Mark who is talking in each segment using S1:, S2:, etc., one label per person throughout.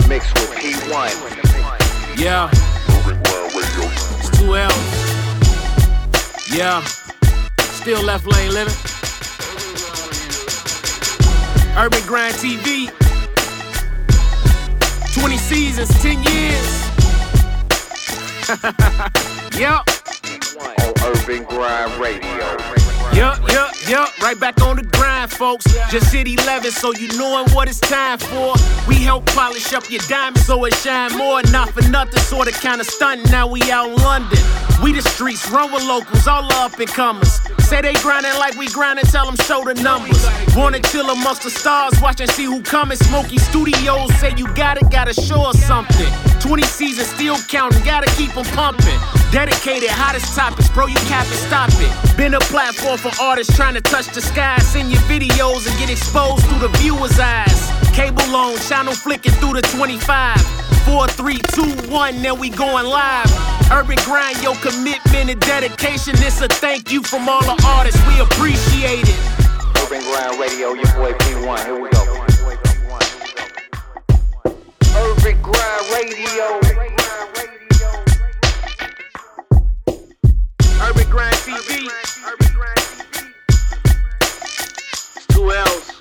S1: the mix with P1.
S2: Yeah. It's two L. Yeah. Still left lane living. Urban Grind TV. 20 seasons, 10 years. yep.
S1: On Urban Grind Radio.
S2: Yup, yup, yup, right back on the grind, folks. Just hit 11, so you knowin' what it's time for. We help polish up your diamonds so it shine more. Not for nothing, sorta kinda stuntin'. Now we out in London. We the streets, run with locals, all up and comers. Say they grindin' like we grindin', tell them show the numbers. Wanna chill amongst the stars, watch and see who comin'. Smoky Studios say you got it, gotta show us something. 20 seasons still countin', gotta keep them pumping. Dedicated, hottest topics, bro, you cap it, stop it. Been a platform for artists trying to touch the sky. Send your videos and get exposed through the viewer's eyes. Cable on, channel flicking through the 25. Four, three, two, one, then we going live. Urban grind, your commitment and dedication. It's a thank you from all the artists. We appreciate it.
S1: Urban Grind Radio, your boy P1. Here we go. Urban Grind Radio.
S2: Urban Grind TV. It's two L's.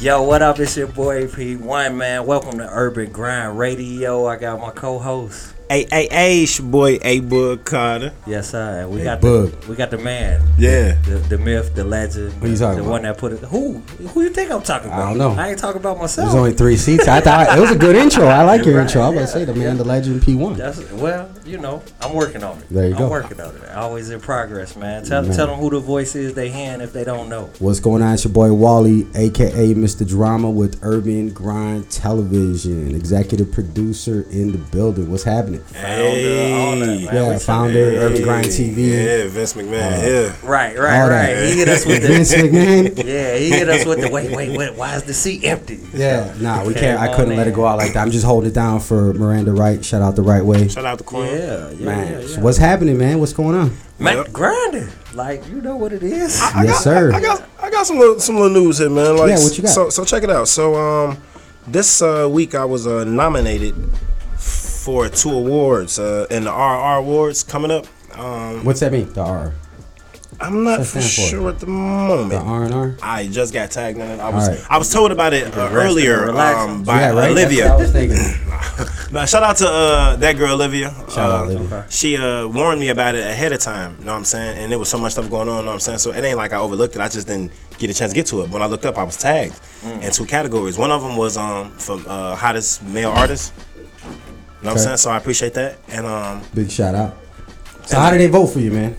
S3: Yo, what up? It's your boy P1, man. Welcome to Urban Grind Radio. I got my co-host.
S4: Hey, hey, hey, it's your boy A Bug Carter.
S3: Yes, sir. And we
S5: Hey,
S3: got
S5: Bug.
S3: the we got the man.
S4: Yeah.
S3: The, the myth, the legend.
S5: Who you talking
S3: the one
S5: about?
S3: that put it. Who? Who you think I'm talking about?
S5: I don't know.
S3: I ain't talking about myself.
S5: There's only three seats. I thought it was a good intro. I like your
S3: Right,
S5: intro. I was
S3: yeah.
S5: about to say the man, the legend, P1.
S3: That's well, you know, I'm working on it.
S5: There you
S3: I'm
S5: go.
S3: working on it. Always in progress, man. Tell
S5: Man.
S3: tell them who the voice is they hand if they don't know.
S5: What's going on? It's your boy Wally, aka Mr. Drama with Urban Grind Television, executive producer in the building. What's happening?
S3: Founder, all that, man.
S5: Yeah,
S3: We-
S5: founder, Urban Grind TV.
S4: Yeah, Vince McMahon. yeah.
S3: Right, right,
S5: All
S3: right.
S5: that.
S3: He hit us with the
S5: Vince McMahon.
S3: Yeah, he hit us with the wait, wait, wait. Why is the seat empty?
S5: Yeah, nah, we can't. I couldn't let it go out like that. I'm just holding it down for Miranda Wright. Shout out the right way,
S4: Shout out the Queen.
S3: Yeah, yeah,
S5: man.
S3: yeah,
S5: So what's happening, man? What's going on?
S3: Man,
S4: Yep.
S3: grinding. Like you know what it is.
S4: I
S5: Yes,
S4: got,
S5: sir.
S4: I got I got some little, some little news here, man. Like,
S5: Yeah, what you got?
S4: So so check it out. So um, this uh, week I was uh, nominated for two awards uh, in the RR Awards coming up. Um,
S5: What's that mean? The R,
S4: I'm not for
S5: that for?
S4: sure at the
S5: the
S4: moment.
S5: R and R.
S4: I just got tagged in it. I was
S5: Alright.
S4: I was told about it uh, earlier um, by
S5: Yeah, right.
S4: Olivia.
S5: That's what I was thinking.
S4: Now, shout out to uh, that girl Olivia.
S5: Shout out,
S4: Uh,
S5: Olivia.
S4: She uh, warned me about it ahead of time. You know what I'm saying? And there was so much stuff going on. You know what I'm saying? So it ain't like I overlooked it. I just didn't get a chance to get to it. When I looked up, I was tagged
S5: Mm.
S4: in two categories. One of them was um for uh, hottest male artist. You know what I'm
S5: Okay.
S4: saying? So I appreciate that. And um,
S5: Big shout out. So how did they vote for you, man?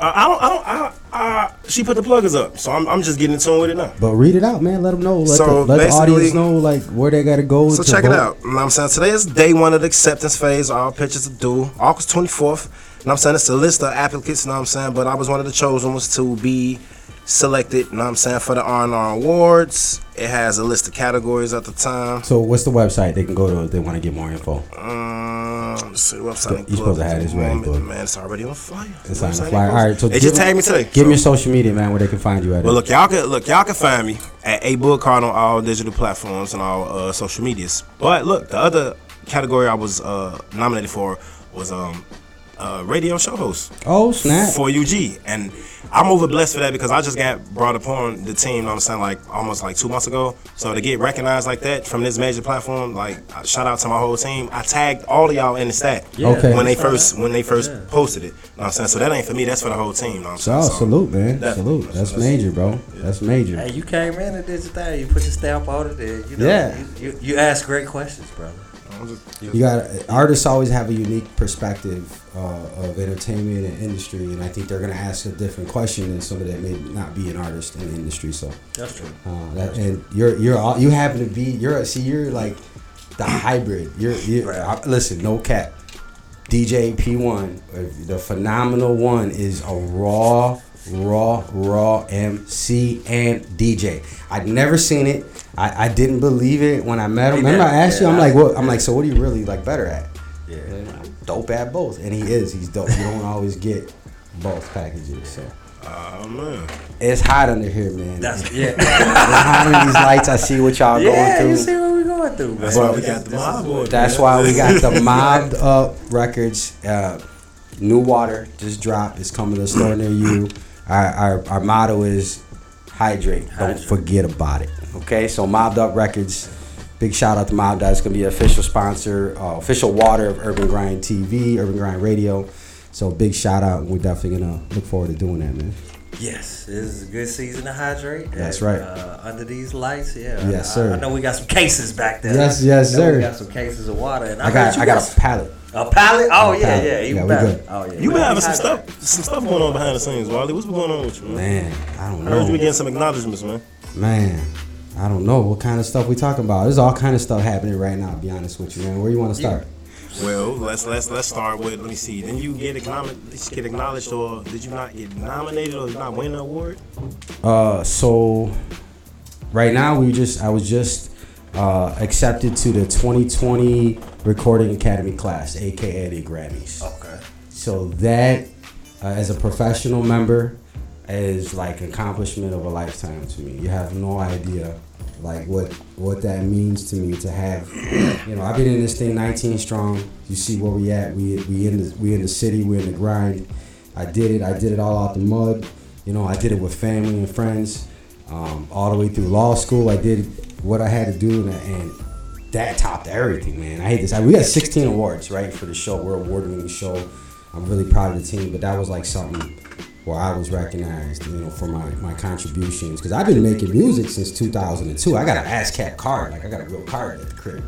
S4: I, I don't, I don't, I, I, she put the pluggers up. So I'm, I'm just getting in tune with it now.
S5: But read it out, man. Let them know. Let,
S4: So,
S5: the, let the
S4: basically-
S5: audience know like where they gotta go.
S4: So
S5: to
S4: check it out. You know what I'm saying? Today is day one of the acceptance phase. All pictures are due. August 24th. You know what I'm saying? It's a list of applicants, you know what I'm saying? But I was one of the chosen ones to be selected, you know what I'm saying, for the R&R Awards. It has a list of categories at the time.
S5: So what's the website they can go to if they want to get more info?
S4: Um, let's see the website.
S5: You supposed to have this ready, bud.
S4: Man, it's already on fire.
S5: It's on the flyer. All right, so
S4: they
S5: give
S4: just tagged me today.
S5: Give
S4: so.
S5: me your social media, man, where they can find you at.
S4: Well, look, y'all can look, y'all can find me at a book card on all digital platforms and all uh, social medias. But look, the other category I was uh, nominated for was um, uh, radio show host
S5: oh snap!
S4: for UG, and I'm over blessed for that because I just got brought upon the team. You know what I'm saying, like almost like two months ago. So to get recognized like that from this major platform, like uh, shout out to my whole team. I tagged all of y'all in the stat
S3: Yeah,
S5: Okay.
S4: when they first when they first
S3: Yeah.
S4: posted it. You know what I'm saying? So that ain't for me. That's for the whole team. You know what I'm
S5: So,
S4: saying? So,
S5: salute, man.
S4: definitely.
S5: Salute. That's major, bro. That's major.
S3: Hey, you came in and did your thing. You put your stamp on it. And, you know,
S5: Yeah.
S3: You, you, you ask great questions, brother.
S5: You got artists always have a unique perspective uh, of entertainment and industry, and I think they're gonna ask a different question than somebody that may not be an artist in the industry. So,
S3: That's true.
S5: uh, that, and you're you're all, you happen to be you're see you're like the hybrid. You're, you're
S3: Right.
S5: I- listen, no cap. DJ P1, uh, the phenomenal one, is a raw, raw, raw MC and DJ. I'd never seen it. I, I didn't believe it when I met him. Remember, I asked you. I'm
S3: yeah.
S5: like, what? I'm like, so what are you really like better at?
S3: Yeah.
S5: And I'm dope at both, and he is. He's dope. You don't always get both packages. So
S4: Oh man.
S5: It's hot under here, man.
S3: That's yeah.
S5: it's hot under these lights. I see what y'all
S3: yeah, you see what we're going through, man.
S4: That's why we got the mob on.
S5: That's why we got the mobbed up records. Uh, New water just dropped. It's coming to a store near you. Our, our, our motto is hydrate. Don't
S3: Hydrate.
S5: forget about it. Okay, so mobbed up records. Big shout out to Mobbed Up. It's gonna be an official sponsor, uh, official water of Urban Grind TV, Urban Grind Radio. So big shout out. We're definitely gonna look forward to doing that, man.
S3: Yes, this is a good season to hydrate.
S5: That's
S3: And,
S5: right.
S3: Uh, under these lights, yeah.
S5: Yes, sir.
S3: I, know we got some cases back there.
S5: Yes, yes,
S3: I know
S5: sir.
S3: We got some cases of water, and I,
S5: I got
S3: you
S5: I got a pallet.
S3: a pallet. Oh
S5: A
S3: yeah,
S5: pallet.
S3: yeah, even
S5: Yeah, we
S3: better.
S5: good.
S3: Oh yeah.
S4: You been having some stuff, some stuff going on behind the scenes, Wally. What's been going on with you, man?
S5: Man, I don't know.
S4: I heard you
S5: know.
S4: getting some acknowledgments, man.
S5: Man, I don't know what kind of stuff we talking about. There's all kind of stuff happening right now. To be honest with you, man. Where you want to start?
S4: Well, let's let's let's start with. Let me see. Didn't you get acknowledged? Get acknowledged, or did you not get nominated, or did you not win an award?
S5: Uh, so right now we just I was just uh, accepted to the 2020 Recording Academy class, aka the Grammys.
S3: Okay.
S5: So that, uh, as a professional member, is like an accomplishment of a lifetime to me. You have no idea, like what what that means to me to have. You know, I've been in this thing 19 strong. You see where we at. We we in the we in the city. We're in the grind. I did it. I did it all out the mud. You know, I did it with family and friends. Um, all the way through law school, I did what I had to do, and, and that topped everything, man. I hate this. We got 16 awards, right, for the show. We're award-winning show. I'm really proud of the team, but that was like something where I was recognized, you know, for my, my contributions. Because I've been making music since 2002. I got an ASCAP card, like I got a real card at the crib.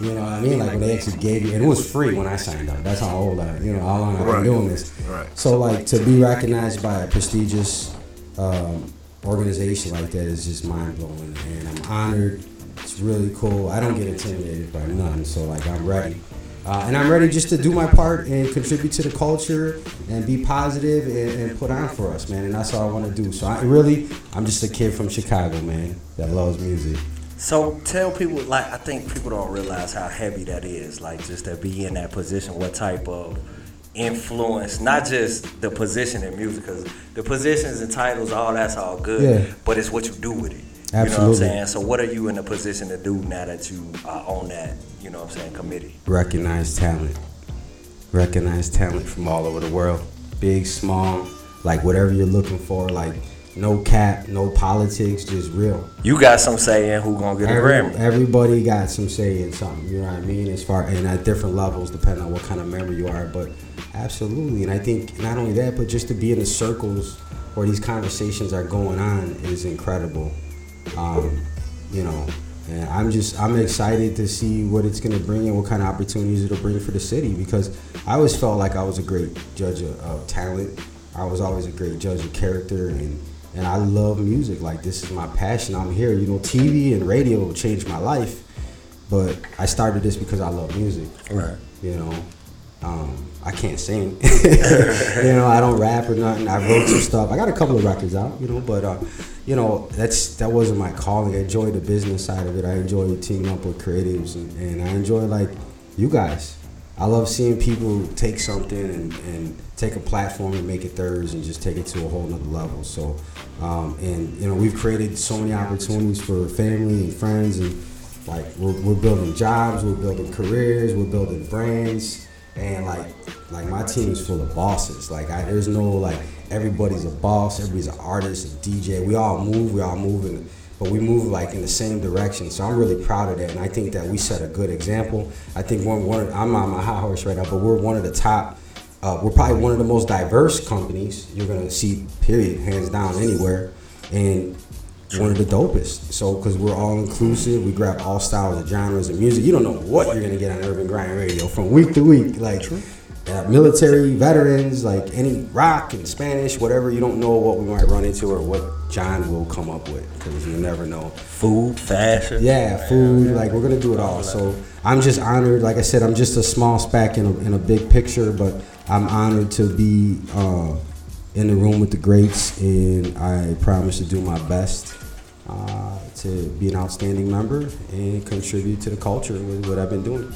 S5: You know what I mean? Like when they actually gave you, and it was free when I signed up. That's how old I, you know, how long I've been
S4: Right.
S5: doing this.
S4: Right.
S5: So like to be recognized by a prestigious um, organization like that is just mind blowing, and I'm honored. It's really cool. I don't get intimidated by none, so like I'm ready. Uh, and I'm ready just to do my part and contribute to the culture and be positive and, and put on for us, man. And that's all I want to do. So I really, I'm just a kid from Chicago, man, that loves music.
S3: So tell people, like, I think people don't realize how heavy that is. Like, just to be in that position, what type of influence, not just the position in music, because the positions and titles, all that's all good,
S5: Yeah.
S3: but it's what you do with it. You know what I'm saying? So, what are you in a position to do now that you are on that, you know what I'm saying, committee?
S5: recognize talent. Recognize talent from all over the world. Big, small, like whatever you're looking for, like no cap, no politics, just real.
S3: You got some say in who gonna get a
S5: Every-
S3: Grammy.
S5: everybody got some say in something, you know what I mean? As far and at different levels, depending on what kind of member you are. But absolutely, and I think not only that, but just to be in the circles where these conversations are going on is incredible. Um, you know, and I'm just I'm excited to see what it's gonna bring and what kind of opportunities it'll bring for the city because I always felt like I was a great judge of, of talent. I was always a great judge of character and and I love music. Like this is my passion. I'm here. You know, TV and radio changed my life, but I started this because I love music.
S3: Right.
S5: You know, um, I can't sing. you know, I don't rap or nothing. I wrote some stuff. I got a couple of records out. You know, but uh, you know, that's that wasn't my calling. I enjoy the business side of it. I enjoy teaming up with creatives, and, and I enjoy like you guys. I love seeing people take something and, and take a platform and make it theirs and just take it to a whole nother level. So, um, and you know, we've created so many opportunities for family and friends, and like we're, we're building jobs, we're building careers, we're building brands, and like like my team is full of bosses. Like I, there's no like everybody's a boss, everybody's an artist, a DJ. We all move, we all move in but we move like in the same direction. So I'm really proud of that, and I think that we set a good example. I think one, one I'm on my high horse right now, but we're one of the top. Uh, we're probably one of the most diverse companies you're gonna see, period, hands down, anywhere, and one of the dopest. So because we're all inclusive, we grab all styles of genres of music. You don't know what you're gonna get on Urban Grind Radio from week to week, like. Uh, military veterans, like any rock and Spanish, whatever. You don't know what we might run into or what John will come up with because you never know.
S3: Food, fashion.
S5: Yeah, food, like we're gonna do it all. So I'm just honored. Like I said, I'm just a small speck in a, in a big picture, but I'm honored to be uh, in the room with the greats, and I promise to do my best uh, to be an outstanding member and contribute to the culture with what I've been doing.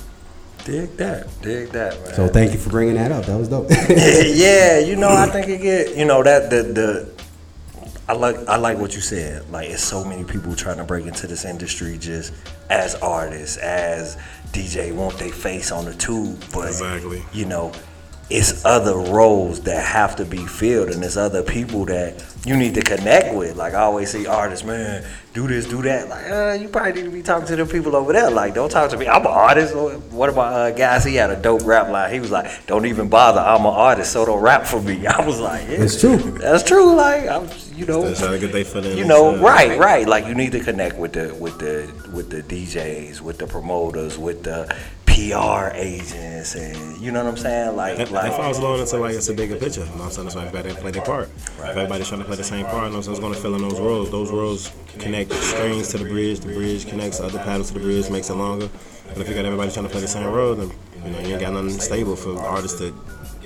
S3: Dig that, dig that, man.
S5: So thank you for bringing that up. That was dope.
S3: yeah, you know, I think it get you know that the the I like I like what you said. Like it's so many people trying to break into this industry just as artists, as DJ want their face on the tube, but
S4: Exactly.
S3: you know, it's other roles that have to be filled and it's other people that you need to connect with. Like I always see artists, man, do this, do that. Like, uh, you probably need to be talking to the people over there. Like, don't talk to me. I'm an artist. What about uh, guys, he had a dope rap line. He was like, don't even bother. I'm an artist, so don't rap for me. I was like, yeah,
S5: It's true.
S3: That's true. Like, I'm, you know,
S4: That's how to get their foot in.
S3: you know,
S4: Uh,
S3: right, right. Like you need to connect with the with the with the DJs, with the promoters, with the PR agents, and you know what I'm saying. Like,
S4: That,
S3: like
S4: that falls along into like it's a bigger picture. You know what I'm saying? That's why everybody play their part. If everybody's trying to play the same part, you know what I'm saying? It's going to fill in those roles. Those roles connect strings to the bridge. The bridge connects other paddles to the bridge, makes it longer. But if you got everybody trying to play the same role, then you know you ain't got nothing stable for artists to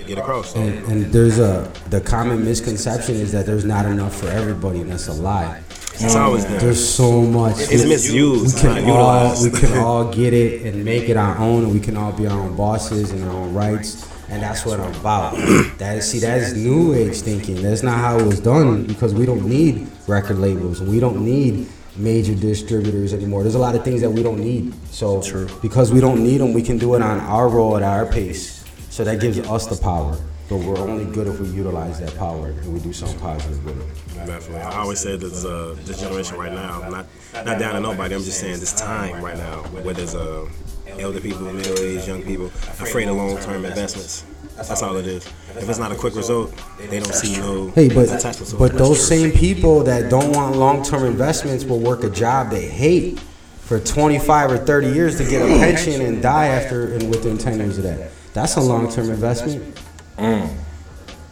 S4: get across. So,
S5: and, and there's a the common misconception is that there's not enough for everybody, and that's a lie.
S4: It's always there.
S5: There's so much.
S4: It's misused.
S5: We
S4: It's not
S5: can all we can all get it and make it our own, and we can all be our own bosses and our own rights. And that's what I'm about. That is, see, that is new age thinking. That's not how it was done because we don't need record labels we don't need major distributors anymore. There's a lot of things that we don't need. So because we don't need them, we can do it on our roll at our pace. So that gives us the power. But we're only good if we utilize that power and we do something positive with it.
S4: Definitely. I always say this uh, this generation right now, not not down to nobody. I'm just saying this time right now, where there's uh, elder people, middle aged, young people, afraid of long term investments. That's all it is. If it's not a quick result, they don't see no
S5: Hey, but
S4: attachment to it.
S5: but those same people that don't want long-term investments will work a job they hate for 25 or 30 years to get a pension and die after and within 10 years of that. That's a long-term investment. Mm.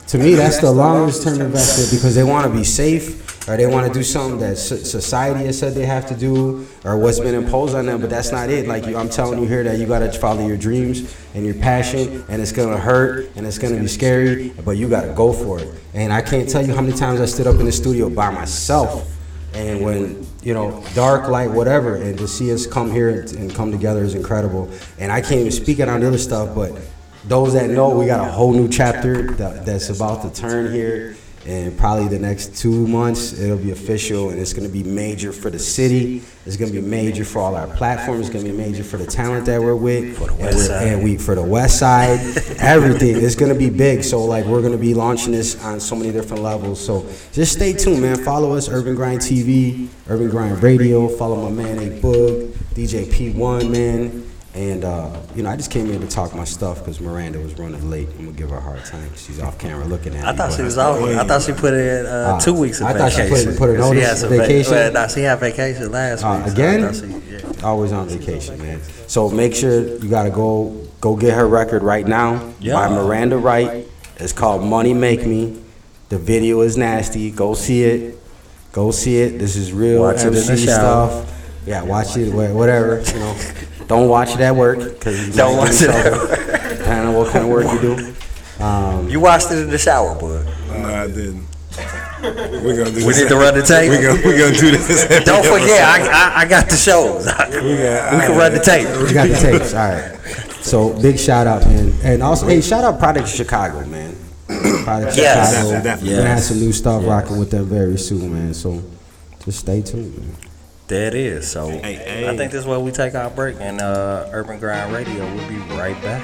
S5: To me, that's the longest term investment because they want to be safe or they want to do something that society has said they have to do or what's been imposed on them. But that's not it. Like you, I'm telling you here that you got to follow your dreams and your passion, and it's gonna hurt and it's gonna be scary, but you got to go for it. And I can't tell you how many times I stood up in the studio by myself. And when you know, dark, light, whatever, and to see us come here and, and come together is incredible. And I can't even speak it on the other stuff, but those that know, we got a whole new chapter that, that's about to turn here. And probably the next two months, it'll be official, and it's gonna be major for the city. It's gonna be major for all our platforms. It's gonna be major for the talent that we're with, for the
S3: West
S5: and,
S3: Side.
S5: and we for the West Side, everything. It's gonna be big. So like we're gonna be launching this on so many different levels. So just stay tuned, man. Follow us, Urban Grind TV, Urban Grind Radio. Follow my man A Boog, DJ P1, man. And uh, you know, I just came in to talk my stuff because Miranda was running late. I'm gonna give her a hard time. She's off camera looking at me.
S3: I
S5: thought
S3: she was off. I thought she put in uh,
S5: Ah,
S3: two weeks of
S5: I thought she put-
S3: vacation.
S5: put a
S3: She
S5: notice
S3: had some
S5: vacation?
S3: well, nah, she had vacation last
S5: Uh,
S3: week.
S5: again?
S3: thought she- yeah.
S5: always on vacation, man. So make sure you gotta go go get her record right now
S3: Yeah.
S5: by Miranda Wright. It's called Money Make Me. The video is nasty. Go see it. Go see it. This is real
S3: Watch it
S5: MC stuff. Yeah, watch it. wha- Whatever. You know, don't watch it at work because
S3: Don't watch it at
S5: Depending on what kind of work you do. Um,
S3: You watched it in the shower, bud.
S4: No, I didn't. We're gonna do this.
S3: We
S4: this.
S3: need to run the tape.
S4: We're gonna, we gonna do this. every
S3: Don't forget,
S4: episode.
S3: I, I, I got the shows. we can run the tape.
S5: you got the tapes. All right. So big shout out, man. And also, hey, shout out Product Chicago, man. Product
S3: Yes.
S5: Chicago.
S4: Definitely, definitely.
S5: We're gonna have some new stuff rocking with them very soon, man. So just stay tuned, man.
S3: There it is. So
S4: Hey, hey.
S3: I think this is where we take our break, and uh, Urban Grind Radio. We'll be right back.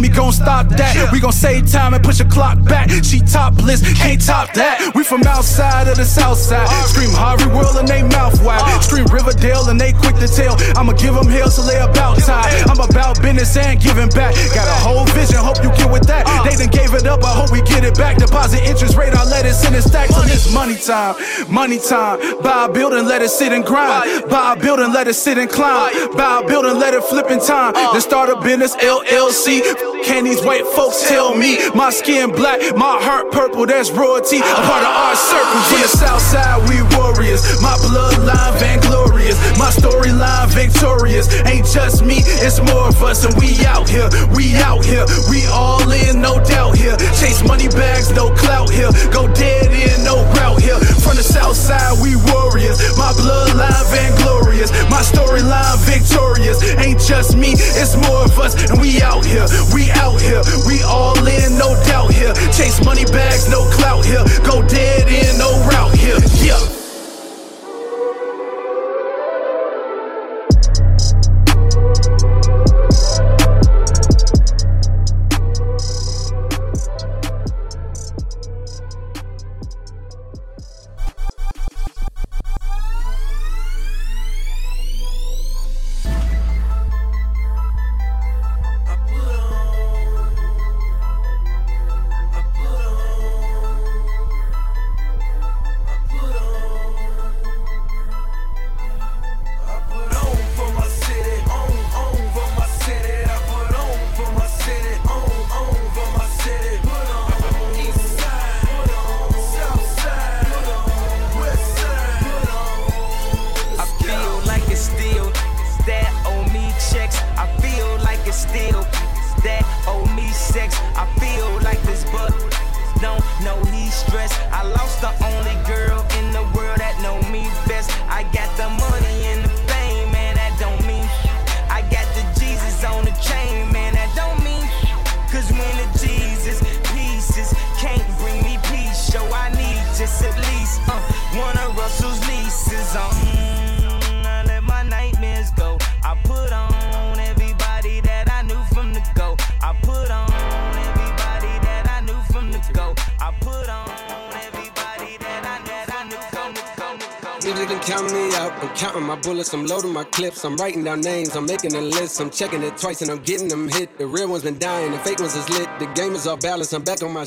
S6: Me,
S7: gon' stop that. We gon' save time and push a clock back. She topless, can't top that. We from outside of the south side. Scream Harvey World and they mouth wide. Scream Riverdale and they quick to tell. I'ma give them hell so they about time. I'm about business and giving back. Got a whole vision, hope you get with that. They done gave it up, I hope we get it back. Deposit interest rate, I let it sit and stack till it's money time. Money time. Buy a building, let it sit and grind. Buy a building, let it sit and climb. Buy a building, let it flip in time. Then start a business LLC. Can these white folks tell me my skin black, my heart purple? That's royalty. A part of our circle. From the south side, we warriors. My bloodline vainglorious. My storyline victorious. Ain't just me, it's more of us, and we out here. We out here. We all in, no doubt here. Chase money bags, no clout here. Go dead in, no route here. From the south side, we warriors. My bloodline vainglorious. My storyline victorious. Ain't just me, it's more of us, and we out here. We out here. We all in, no doubt here. Chase money bags, no clout here. Go dead in, no route here. Yeah.
S8: Sex. I feel like this, but don't know he's stressed. I lost the only girl in the world that know me best. I got the money and the fame, man. That don't mean I got the Jesus on the chain, man. That don't mean cause when the Jesus pieces can't bring me peace, so I need just at least uh, one of Russell's
S9: count me out. I'm counting my bullets, I'm loading my clips. I'm writing down names, I'm making a list. I'm checking it twice and I'm getting them hit. The real ones been dying, the fake ones is lit. The game is off balance, I'm back on my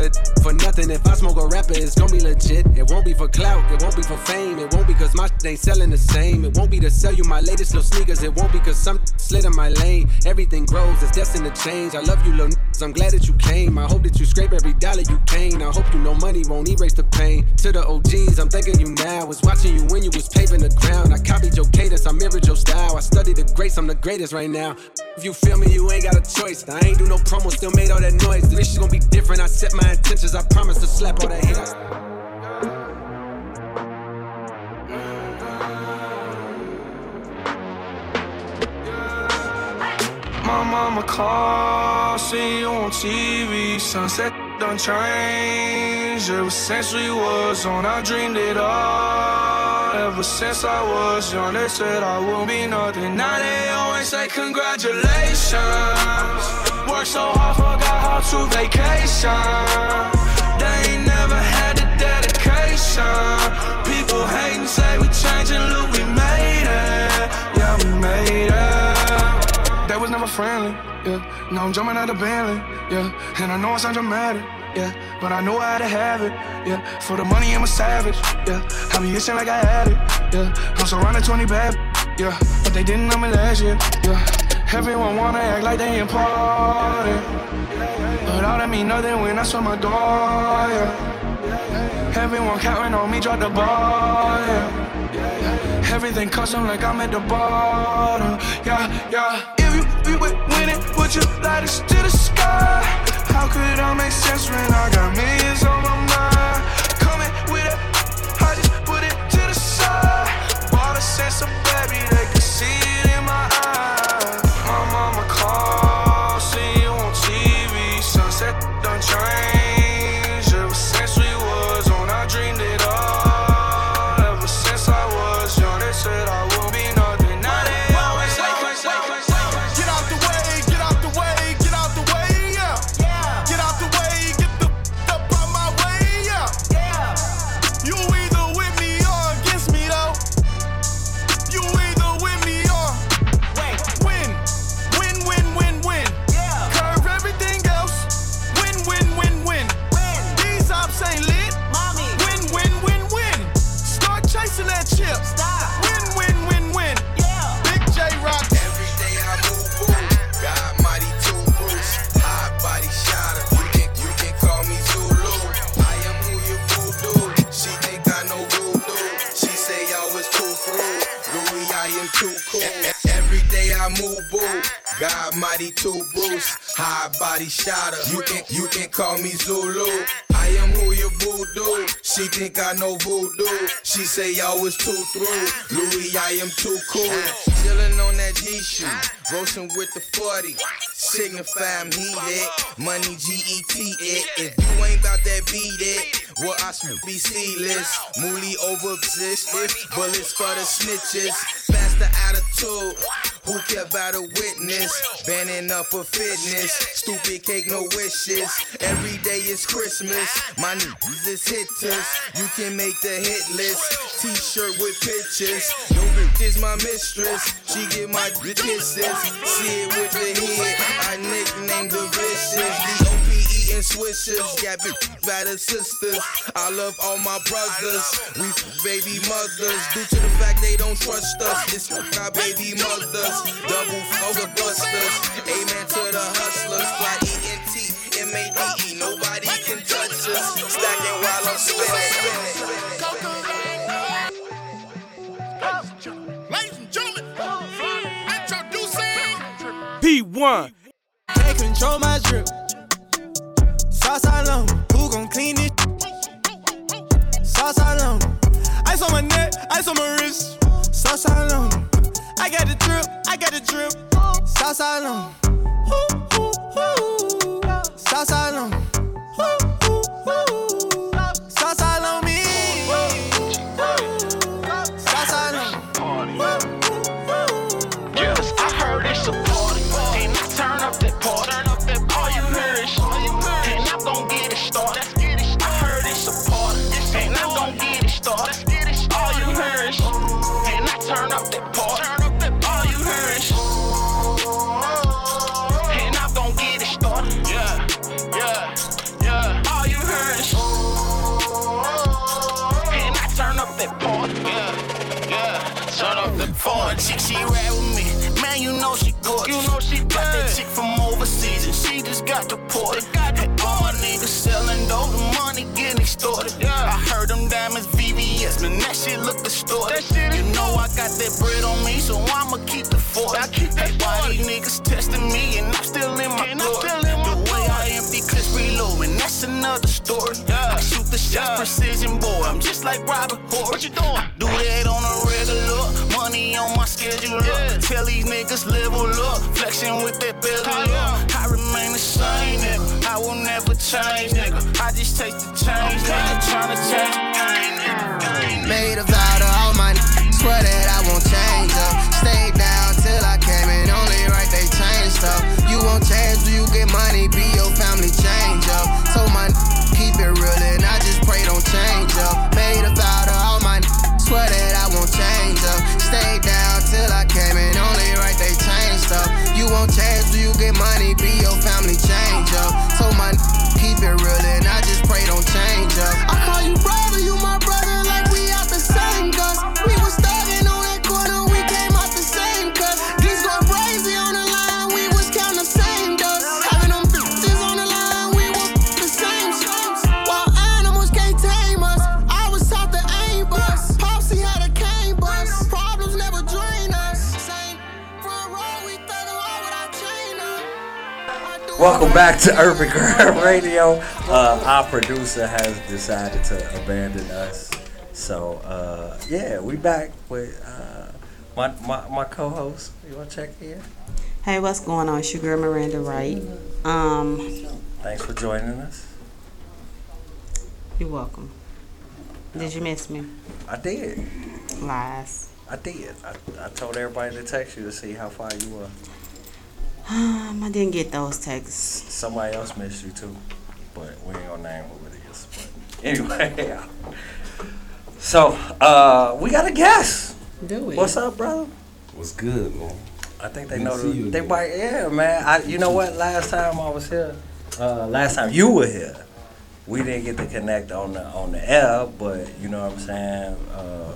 S9: it for nothing. If I smoke a rapper, it's gonna be legit. It won't be for clout, it won't be for fame. It won't be cause my shit ain't selling the same. It won't be to sell you my latest little sneakers. It won't be cause some slid in my lane. Everything grows, it's destined to change. I love you, little niggas. I'm glad that you came. I hope that you scrape every dollar you gain. I hope you know money won't erase the pain. To the OGs, I'm thanking you now. I Was watching you when you was paving the ground. I copied your cadence, I mirrored your style. I studied the greats, I'm the greatest right now. If you feel me, you ain't got a choice. I ain't do no promo, still made all that noise. This shit gonna be different. I set my intentions, I promise to slap all that haters.
S10: My mama called, see you on TV. Sunset done changed. Ever since we was on, I dreamed it all. Ever since I was young, they said I would be nothing. Now they always say congratulations. Worked so hard, forgot how to vacation. They ain't never had the dedication.
S11: People hate and say we changing, look, we made it. Yeah, we made it. Friendly, yeah. Now I'm jumping out the Bentley, yeah. And I know I sound dramatic, yeah. But I know how to have it, yeah. For the money, I'm a savage, yeah. I be itching like I had it, yeah. I'm surrounded 20 bad, yeah. But they didn't know me last year, yeah. Everyone wanna act like they important. But all that mean nothing when I saw my door, yeah. Everyone counting on me, drop the ball, yeah. Everything custom like I'm at the bottom, yeah, yeah. Winning, would you light us to the sky? How could I make sense when I got millions on my mind? Was
S12: too through. Louis, I am too cool. Ah. Chillin' on that G shoe. Roasting with the 40. Signify I'm heated. Money GET it. If you ain't about that beat it. Well, I should be sealess. Mooly over. Bullets for the snitches. Faster attitude. Who care about a witness? Banning up for fitness. Stupid cake, no wishes. Every day is Christmas. My niggas is hitters. You can make the hit list. T-shirt with pictures. Yo, bitch is my mistress. She get my kisses. See it with the head. I nicknamed the vicious. D.O.P. eating swishers. Got bitch by the sisters. I love all my brothers. We baby mothers. Due to the fact they don't trust us. F- our baby mothers. Double focus busters. Amen to the hustlers. Fly E-N-T. M-A-D-E. Nobody can touch us. Stacking while I'm spinning.
S13: P1.
S10: Can't control my drip. Sauce all on. Who gon' clean it? Sauce all on. Ice on my neck, ice on my wrist. Sauce all on. I got the drip, I got the drip. Sauce ooh. Sauce all
S11: That. Chick, she ride with me. Man, you know she good. You know she got that chick from overseas and she just got deported. Got the all niggas selling dope, the money getting extorted. I heard them diamonds VVS, man, that shit look distorted. you know I got that bread on me, so I'ma keep the forty. I keep that why these niggas testing me and I'm still in my glory. Clips reload, and that's another story. I shoot the shots precision, boy. I'm just like Robert Horry. What you doing? Do that on a regular. Money on my schedule. up. Tell these niggas level up. Flexing with that belly up. I remain the same, nigga. I will never change, nigga. I just taste the change, nigga. Tryna change the game, nigga.
S10: Made a vow to all my n- swear that I won't change up. Stayed down till I came in, only right they changed. You won't change, do you get money? Be your family change up. So my keep it real and I just pray don't change up. Made
S12: a vow to all my swear that I won't change up. Stay down till I came in. only right they change up. You won't change, do you get money? Be your family change up. So my keep it real and I just pray don't change up.
S3: Welcome back to Urban Grind Radio. Uh, our producer has decided to abandon us. So, uh, yeah, we back with uh, my, my, my co-host. You want to check in?
S14: Hey, what's going on? It's your girl Miranda Wright. Um,
S3: Thanks for joining us.
S14: you're welcome. Did you miss me?
S3: I did.
S14: Lies.
S3: I did. I, I told everybody to text you to see how far you were.
S14: Um, I didn't get those texts.
S3: Somebody else missed you too, but we ain't gonna name who it is. But anyway, so uh, we got a guest.
S14: Do we?
S3: What's up, brother?
S15: What's good, man?
S3: I think they
S15: Good
S3: know.
S15: to see
S3: The,
S15: you
S3: they
S15: again.
S3: might, yeah, man. I, you know what? Last time I was here, uh, last time you were here, we didn't get to connect on the on the air, but you know what I'm saying. Uh,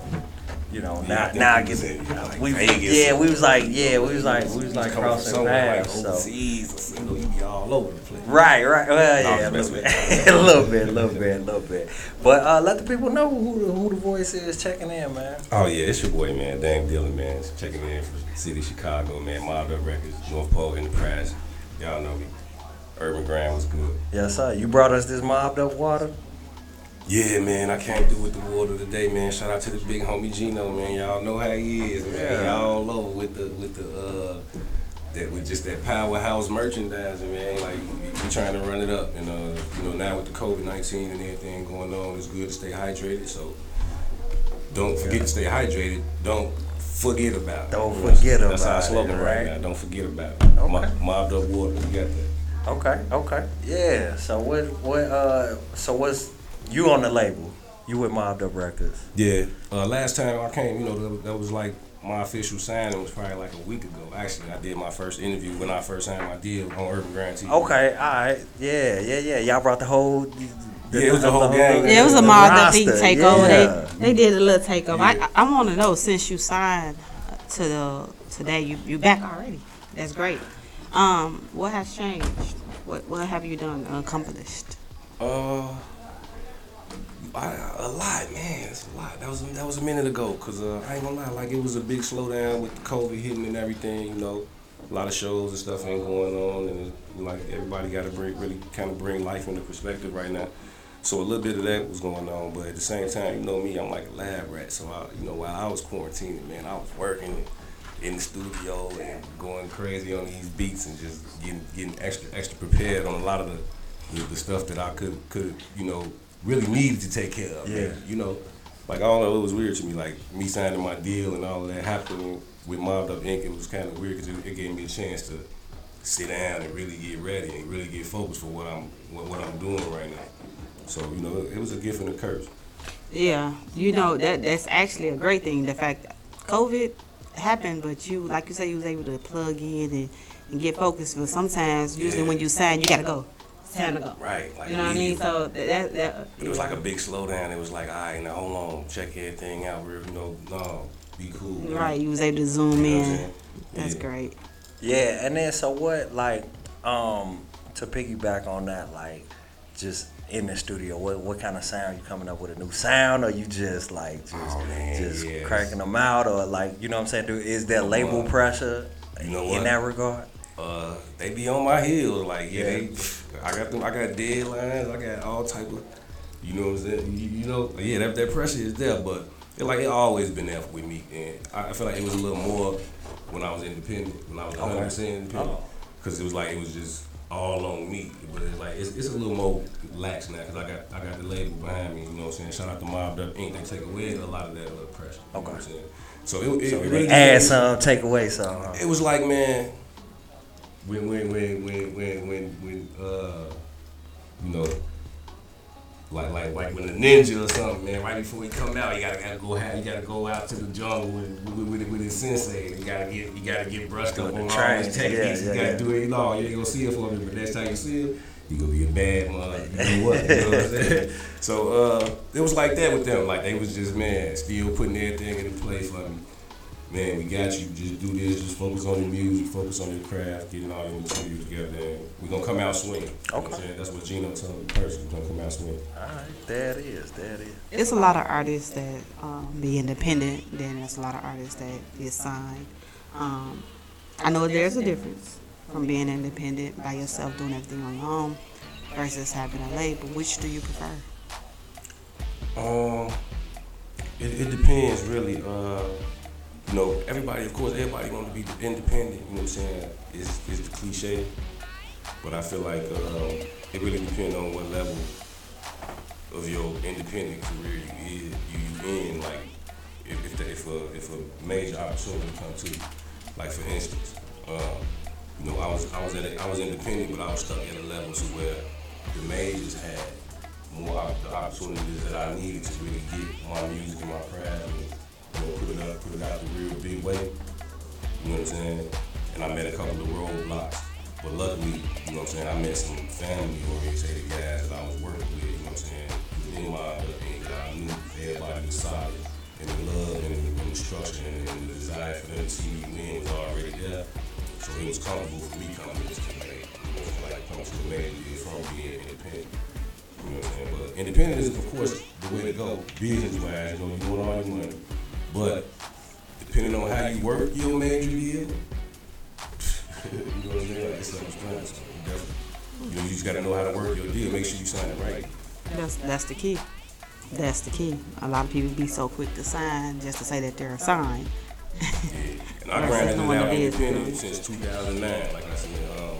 S3: you know, now now I get
S15: like,
S3: we
S15: Vegas
S3: yeah we was like yeah we was like we was like crossing paths.
S15: like
S3: so.
S15: overseas, or, you know, you be all over the place.
S3: Right, right. Well, yeah, a little bit, a little bit, a little bit, a little bit. But uh, let the people know who the, who the voice is checking in, man.
S15: Oh yeah, it's your boy, man, Dan Dillon, man. Checking in from the city of Chicago, man. Mobbed Up Records, North Pole Enterprise. Y'all know me. Urban Grind was good.
S3: Yes, sir. You brought us this mobbed up water.
S15: Yeah, man, I came through with the water today, man. Shout out to the big homie Gino, man. Y'all know how he is, man.
S3: Yeah.
S15: Y'all all over with the with the uh that with just that powerhouse merchandising, man. Like we, we trying to run it up, and uh, you know now with the COVID nineteen and everything going on, it's good to stay hydrated. So don't forget to stay hydrated. Don't forget about it.
S3: Don't
S15: You know,
S3: forget
S15: That's our
S3: about it,
S15: slogan right,
S3: right?
S15: now. Don't forget about it. Mo- Mobbed up water, we got that.
S3: Okay, okay. Yeah. So what what uh so what's you on the label? You with Mobbed Up Records.
S15: Yeah. Uh, last time I came, you know, that, was- that was like my official signing was probably like a week ago. Actually, I did my first interview when I first signed my deal on Urban Grind TV.
S3: Okay, all right. Yeah, yeah, yeah. Y'all brought the whole the,
S15: Yeah, it was the whole gang.
S14: Yeah, it was a
S3: the
S14: mobbed up beat takeover.
S3: yeah.
S14: They they did a little takeover. I I want to know since you signed to the today, you you back already. That's great. Um, what has changed? What what have you done accomplished?
S15: Uh, I, a lot, man. It's a lot. That was that was a minute ago. Cause uh, I ain't gonna lie, like it was a big slowdown with COVID hitting and everything. You know, a lot of shows and stuff ain't going on, and like everybody got to bring really kind of bring life into perspective right now. So a little bit of that was going on, but at the same time, you know me, I'm like a lab rat. So I, you know, while I was quarantining, man, I was working in the studio and going crazy on these beats and just getting getting extra extra prepared on a lot of the the, the stuff that I could could you know really needed to take care of.
S3: Yeah.
S15: And, you know, like I don't know, it was weird to me. Like me signing my deal and all of that happening with Mobbed Up Inc. It was kind of weird because it, it gave me a chance to sit down and really get ready and really get focused for what I'm what, what I'm doing right now. So you know, it was a gift and a curse.
S14: Yeah, you know that that's actually a great thing. The fact that COVID happened, but you, like you said, you was able to plug in and, and get focused. But sometimes, usually
S15: Yeah.
S14: when you sign, you gotta go. It's time to go.
S15: Right. Like
S14: You know what I mean? So that that, that
S15: It was like a big slowdown. It was like, all right, now hold on, check everything out. Real, you know, no, be cool. you know?
S14: right. You was able to zoom
S15: You know what I'm
S14: in. That's
S15: Yeah.
S14: great.
S3: Yeah, and then so what? Like, um, to piggyback on that, like, just in the studio, what what kind of sound you coming up with a new sound, or you just like just
S15: Oh, man,
S3: just
S15: yes.
S3: cracking them out, or like you know what I'm saying? Do is there label pressure
S15: you know
S3: in
S15: what?
S3: that regard?
S15: Uh, they be on my heels. Like, yeah, they, I got them. I got deadlines. I got all type of, you know what I'm saying. You, you know, yeah, that, that pressure is there, but it like it always been there with me, and I, I feel like it was a little more when I was independent, when I was 100 percent independent,
S3: Oh.
S15: because it was like it was just all on me. But it's like it's, it's a little more lax now because I got I got the label behind me. You know what I'm saying? Shout out to Mobbed Up Inc. They take away a lot of that little pressure. You know what I'm saying? So it, it,
S3: So
S15: it really
S3: add some, take away some. huh?
S15: it was like man, when when when when when when when uh, you know, Like like like when the ninja or something, man. Right before he come out, you gotta, gotta go have, you gotta go out to the jungle with with, with, with his sensei. You gotta get you gotta get brushed up on all
S3: train,
S15: his techniques.
S3: yeah,
S15: you gotta
S3: yeah.
S15: do it. No, you ain't gonna see it for me, but next time you see it, you gonna be a bad mother. You know what? You know what I'm saying? So uh, it was like that with them. Like they was just man, still putting everything into play for me. Man, we got you. Just do this. Just focus on your music. Focus on your craft. Getting all your material together. And we're gonna come out swinging. You know what I'm saying? That's what Gino told the person. We gonna come out swinging.
S3: All right, there it is. There it is.
S14: It's a lot of artists that um, be independent. Then there's a lot of artists that is signed. Um, I know there's a difference from being independent by yourself, doing everything on your own, versus having a label. Which do you prefer?
S15: Um, it, it depends really. Uh, you know, everybody, of course, everybody want to be independent. You know what I'm saying? Is is the cliche, but I feel like um, it really depends on what level of your independent career you is, you, you in. Like, if if, the, if a if a major opportunity come to you, like for instance, um, you know, I was I was at a, I was independent, but I was stuck at a level to where the majors had more the opportunities that I needed to really get my music and my craft you know, put it up, put it out the real big way. You know what I'm saying? And I met a couple of roadblocks. But luckily, you know what I'm saying, I met some family oriented guys that I was working with, you know what I'm saying? Thing that I knew everybody was solid. And the love and the, and structure and, and the desire for them to see me win was already there. So it was comfortable for me coming into the major. You know, like coming to the major from being independent. You know what I'm saying? But independent is, of course, the way to go, business wise. You know, you want all your money. But depending on how you work your major deal, you know what I'm saying? Like, it's self-explanatory. You know, you just gotta know how to work your deal. Make sure you sign it right.
S14: That's that's the key. That's the key. A lot of people be so quick to sign just to say that they're signed.
S15: And I
S14: Versus
S15: granted it
S14: knowing
S15: out
S14: the business.
S15: independent since 2009. Like I said, um,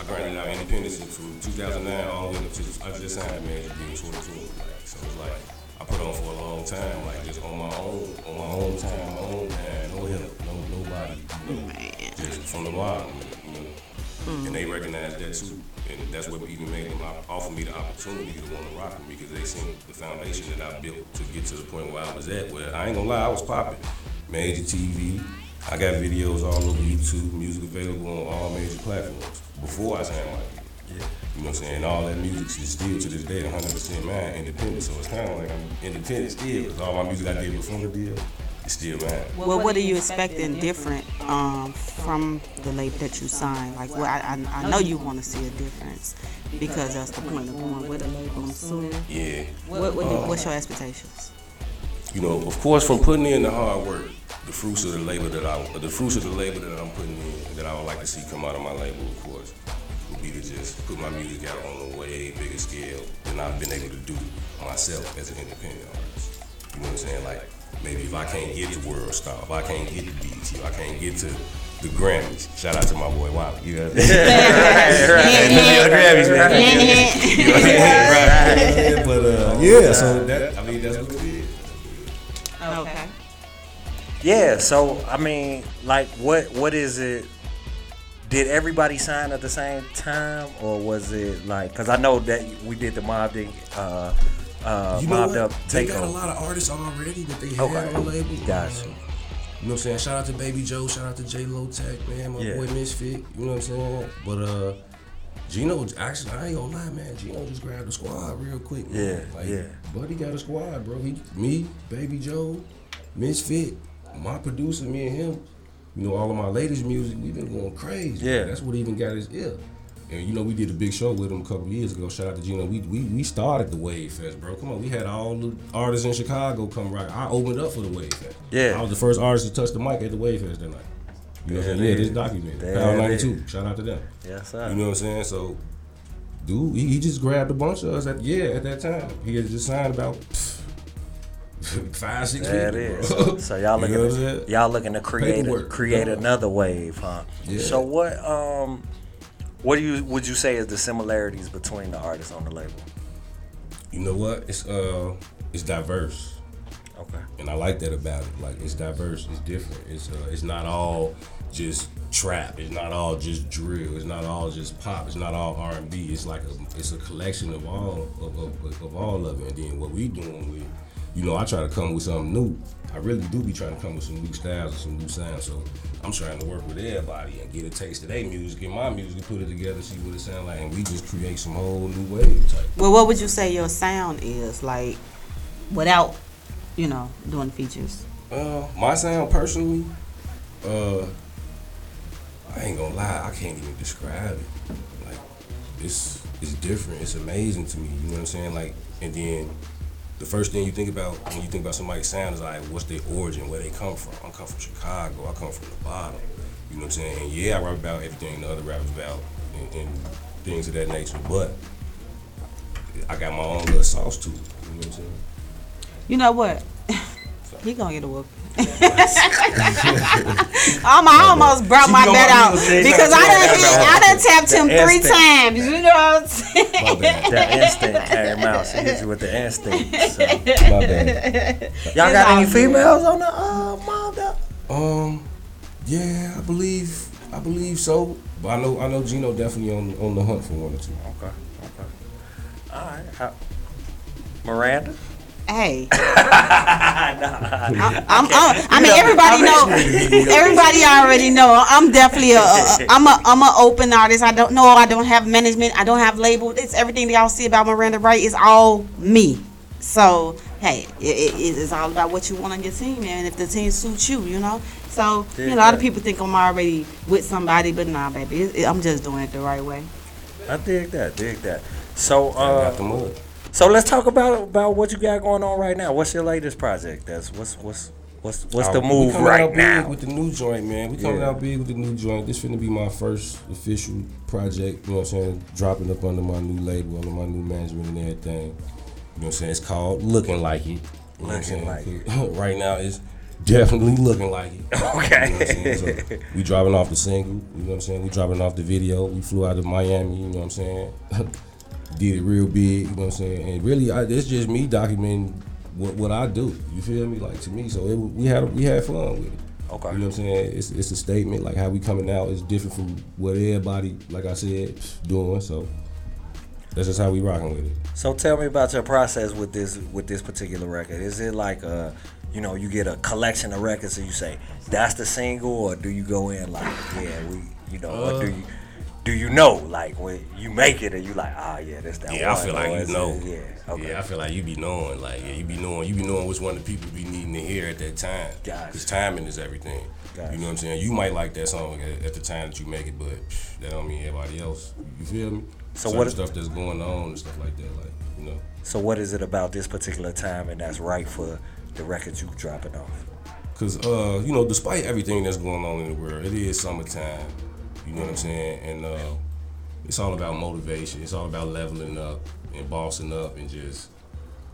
S15: I granted out independence since 2009 all the way up to I just signed a major deal in 2020. Like, so it's like I put on for a long time, like just on my own, on my own time, my own time, no help, no nobody, you know, just from the bottom, you know. And they recognize that too, and that's what even made them offer me the opportunity to want to rock with me because they seen the foundation that I built to get to the point where I was at. Where I ain't gonna lie, I was popping, major TV. I got videos all over YouTube, music available on all major platforms before I signed my. Yeah. You know what I'm saying? All that music is still to this day 100% mine, independent. So it's kind of like I'm independent still because all my music I did before the deal is still mine.
S14: Well, what are you expecting different um, from the label that you signed? Like, well, I, I, I know you want to see a difference because that's the point of going with a label. I'm.
S15: Yeah.
S14: What, what what's your expectations?
S15: you know, of course, from putting in the hard work, the fruits of the labor that I, the fruits of the labor that I'm putting in, that I would like to see come out of my label, of course, would be to just put my music out on a way bigger scale than I've been able to do myself as an independent artist. You know what I'm saying? Like maybe if I can't get to World Star, if I can't get to BET, if I can't get to the Grammys. Shout out to my boy Wop. You know what I'm saying?
S3: Right, right.
S15: Yeah, Grammys, man.
S3: Yeah.
S15: You know what I'm saying? Right. But uh, yeah, so that I mean that's what it is.
S14: Okay.
S3: Yeah, so I mean, like, what what is it? Did everybody sign at the same time, or was it like? Because I know that we did the mob Deep, uh, uh,
S15: You know
S3: mobbed
S15: what?
S3: up
S15: They got a lot of artists already that they
S3: Okay.
S15: on the label.
S3: Gotcha.
S15: You know what I'm saying? Shout out to Baby Joe, shout out to J Lo Tech, man, my
S3: Yeah.
S15: boy Misfit. You know what I'm saying? But uh Gino, actually, I ain't gonna lie, man. Gino just grabbed the squad real quick. Man.
S3: Yeah,
S15: like,
S3: yeah.
S15: Buddy got a squad, bro. He, me, Baby Joe, Misfit, my producer, me and him. You know, all of my latest music, we've been going crazy.
S3: Yeah.
S15: man. that's what even got his ear. And you know, we did a big show with him a couple years ago. Shout out to Gino. We, we we started the Wave Fest, bro. Come on, we had all the artists in Chicago come right. I opened up for the Wave Fest.
S3: Yeah.
S15: I was the first artist to touch the mic at the Wave Fest that night. You know what I'm saying? Yeah, this.
S3: There
S15: Power
S3: it
S15: 92. Shout out to them.
S3: Yes, sir.
S15: You know what I'm saying? So, dude, he, he just grabbed a bunch of us at yeah at that time. He had just signed about pff, five six
S3: There
S15: people.
S3: it is.
S15: bro.
S3: So y'all
S15: You
S3: looking
S15: know
S3: to, y'all looking to create a, create another wave, huh?
S15: Yeah.
S3: So what um what do you would you say is the similarities between the artists on the label?
S15: You know what? It's uh, it's diverse.
S3: Okay.
S15: And I like that about it. Like it's diverse, it's different. It's uh, it's not all just trap. It's not all just drill. It's not all just pop. It's not all R and B. It's like a it's a collection of all of, of, of all of it. And then what we doing with, you know, I try to come with something new. I really do be trying to come with some new styles and some new sounds. So I'm trying to work with everybody and get a taste of their music, get my music, put it together, see what it sounds like, and we just create some whole new wave type.
S14: Well, what would you say your sound is like without, you know, doing features?
S15: Uh, my sound personally, uh, I ain't gonna lie, I can't even describe it. Like, it's it's different. It's amazing to me. You know what I'm saying? Like, and then the first thing you think about when you think about somebody's sound is like, what's their origin, where they come from. I come from Chicago. I come from the bottom. You know what I'm saying? And yeah, I rap about everything the other rappers about and, and things of that nature, but I got my own little sauce to it. You know what I'm saying?
S14: You know what? he gonna get a whoop. I'm, I almost brought
S3: She
S14: my
S3: be on
S14: bet out because I
S3: got
S14: done,
S3: that
S14: I done tapped him
S3: The
S14: three times. You know what I'm saying?
S3: That instinct came out. She hit you with the instinct. So.
S15: My bad.
S3: Y'all got any females on the uh, mob?
S15: Um, yeah, I believe I believe so. But I know I know Gino definitely on on the hunt for one or two.
S3: Okay, okay. All right. How, Miranda?
S14: Hey,
S3: Nah,
S14: I'm, I'm, I mean, everybody know. Everybody already know. I'm definitely a, a, I'm a, I'm an open artist. I don't know. I don't have management. I don't have label. It's everything that y'all see about Miranda Wright is all me. So hey, it, it, it's all about what you want on your team, man. If the team suits you, you know. So you know, a lot of people think I'm already with somebody, but nah, baby, it, it- I'm just doing it the right way.
S3: I dig that. Dig that. So,
S15: I
S3: uh,
S15: got the mud.
S3: So let's talk about about what you got going on right now. What's your latest project? That's what's what's what's what's the
S15: Uh, we
S3: move
S15: coming
S3: right
S15: out big
S3: now?
S15: with the new joint, man. We coming
S3: Yeah.
S15: out big with the new joint. This finna be my first official project. You know what I'm saying? Dropping up under my new label, under my new management and everything. You know what I'm saying? It's called Looking Like It. You know
S3: Looking? Like
S15: right now, it's definitely looking like it.
S3: Okay.
S15: You know what I'm? So we dropping off the single. You know what I'm saying? We dropping off the video. We flew out of Miami. You know what I'm saying? Did it real big. You know what I'm saying? And really, I, it's just me documenting what, what I do. You feel me? Like to me, so it, we had we had fun with it.
S3: Okay.
S15: You know what I'm saying? It's it's a statement. Like how we coming out is different from what everybody, like I said, doing. So that's just how we rocking with it.
S3: So tell me about your process with this with this particular record. Is it like a you know, you get a collection of records and you say, that's the single or do you go in like, yeah, we you know, or do
S15: Uh,
S3: you do you know like when you make it and you like, ah yeah, that's that
S15: Yeah, I feel like
S3: is
S15: you know.
S3: it- Yeah, okay.
S15: Yeah, I feel like you be knowing, like yeah, you be knowing, you be knowing which one of the people be needing to hear at that time.
S3: Gotcha.
S15: Because timing is everything.
S3: Gotcha.
S15: You know what I'm saying? You might like that song at, at the time that you make it, but psh, that don't mean everybody else. You feel me?
S3: So
S15: Certain
S3: what-
S15: stuff that's going on and stuff like that, like you know.
S3: So what is it about this particular time and that's right for the records you dropping off?
S15: Cause uh, you know, despite everything that's going on in the world, it is summertime. You know what I'm saying? And uh, it's all about motivation. It's all about leveling up and bossing up and just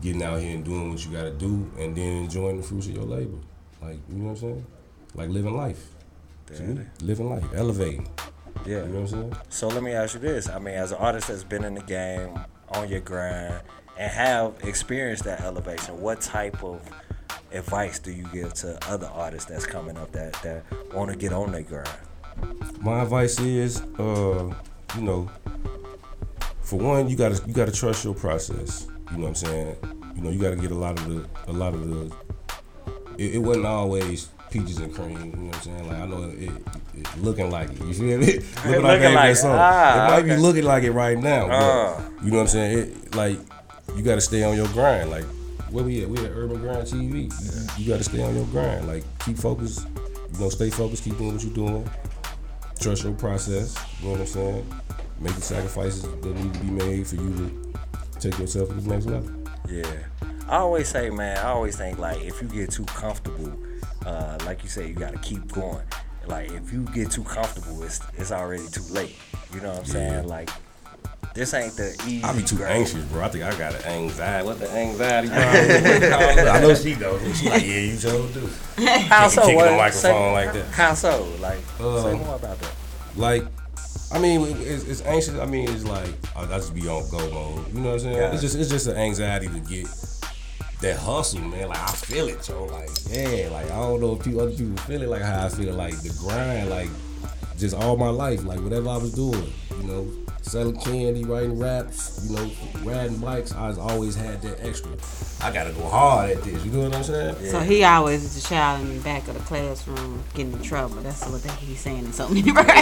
S15: getting out here and doing what you gotta do and then enjoying the fruits of your labor. Like, you know what I'm saying? Like living life. To me, living life, elevating.
S3: Yeah.
S15: You know what I'm saying?
S3: So let me ask you this. I mean, as an artist that's been in the game, on your grind, and have experienced that elevation, what type of advice do you give to other artists that's coming up that, that want to get on their grind?
S15: My advice is, uh, you know, for one, you gotta you gotta trust your process. You know what I'm saying? You know, you gotta get a lot of the a lot of the. It, it wasn't always peaches and cream. You know what I'm saying? Like I know it, it, it looking like it. You feel me? Look what I
S3: Looking like it.
S15: song.
S3: Ah,
S15: it might
S3: okay.
S15: be looking like it right now. but
S3: Uh.
S15: you know what I'm saying? It like you gotta stay on your grind. Like where we at? We at Urban Grind TV. You, you gotta stay on your grind. Like keep focused. You know, stay focused. Keep doing what you're doing trust your process. You know what I'm saying? Make the sacrifices that need to be made for you to take yourself to the next level.
S3: Yeah. I always say, man, I always think like if you get too comfortable, uh, like you say, you gotta keep going. Like if you get too comfortable, it's it's already too late. You know what I'm saying? Like this ain't the easy.
S15: I be too
S3: grind.
S15: anxious, bro. I think I got an anxiety. What the anxiety? I know she does. She like, yeah, you so do.
S3: How so?
S15: Kicking
S3: What-
S15: the microphone
S3: say-
S15: like that.
S3: How so? Like, say
S15: Um,
S3: more about that.
S15: Like, I mean, it's, it's anxious. I mean, it's like I, I just be on go mode. You know what I'm saying?
S3: Yeah.
S15: It's just it's just an anxiety to get that hustle, man. Like I feel it, yo. Like yeah, like I don't know if people, other people feel it like how I feel. Like the grind, like just all my life, like whatever I was doing, you know, selling candy, writing raps, you know, riding bikes. I always had that extra. I gotta go hard at this. You know what I'm saying?
S14: So he always is the child in the back of the classroom getting in trouble. That's what that he's saying in so many words.
S15: I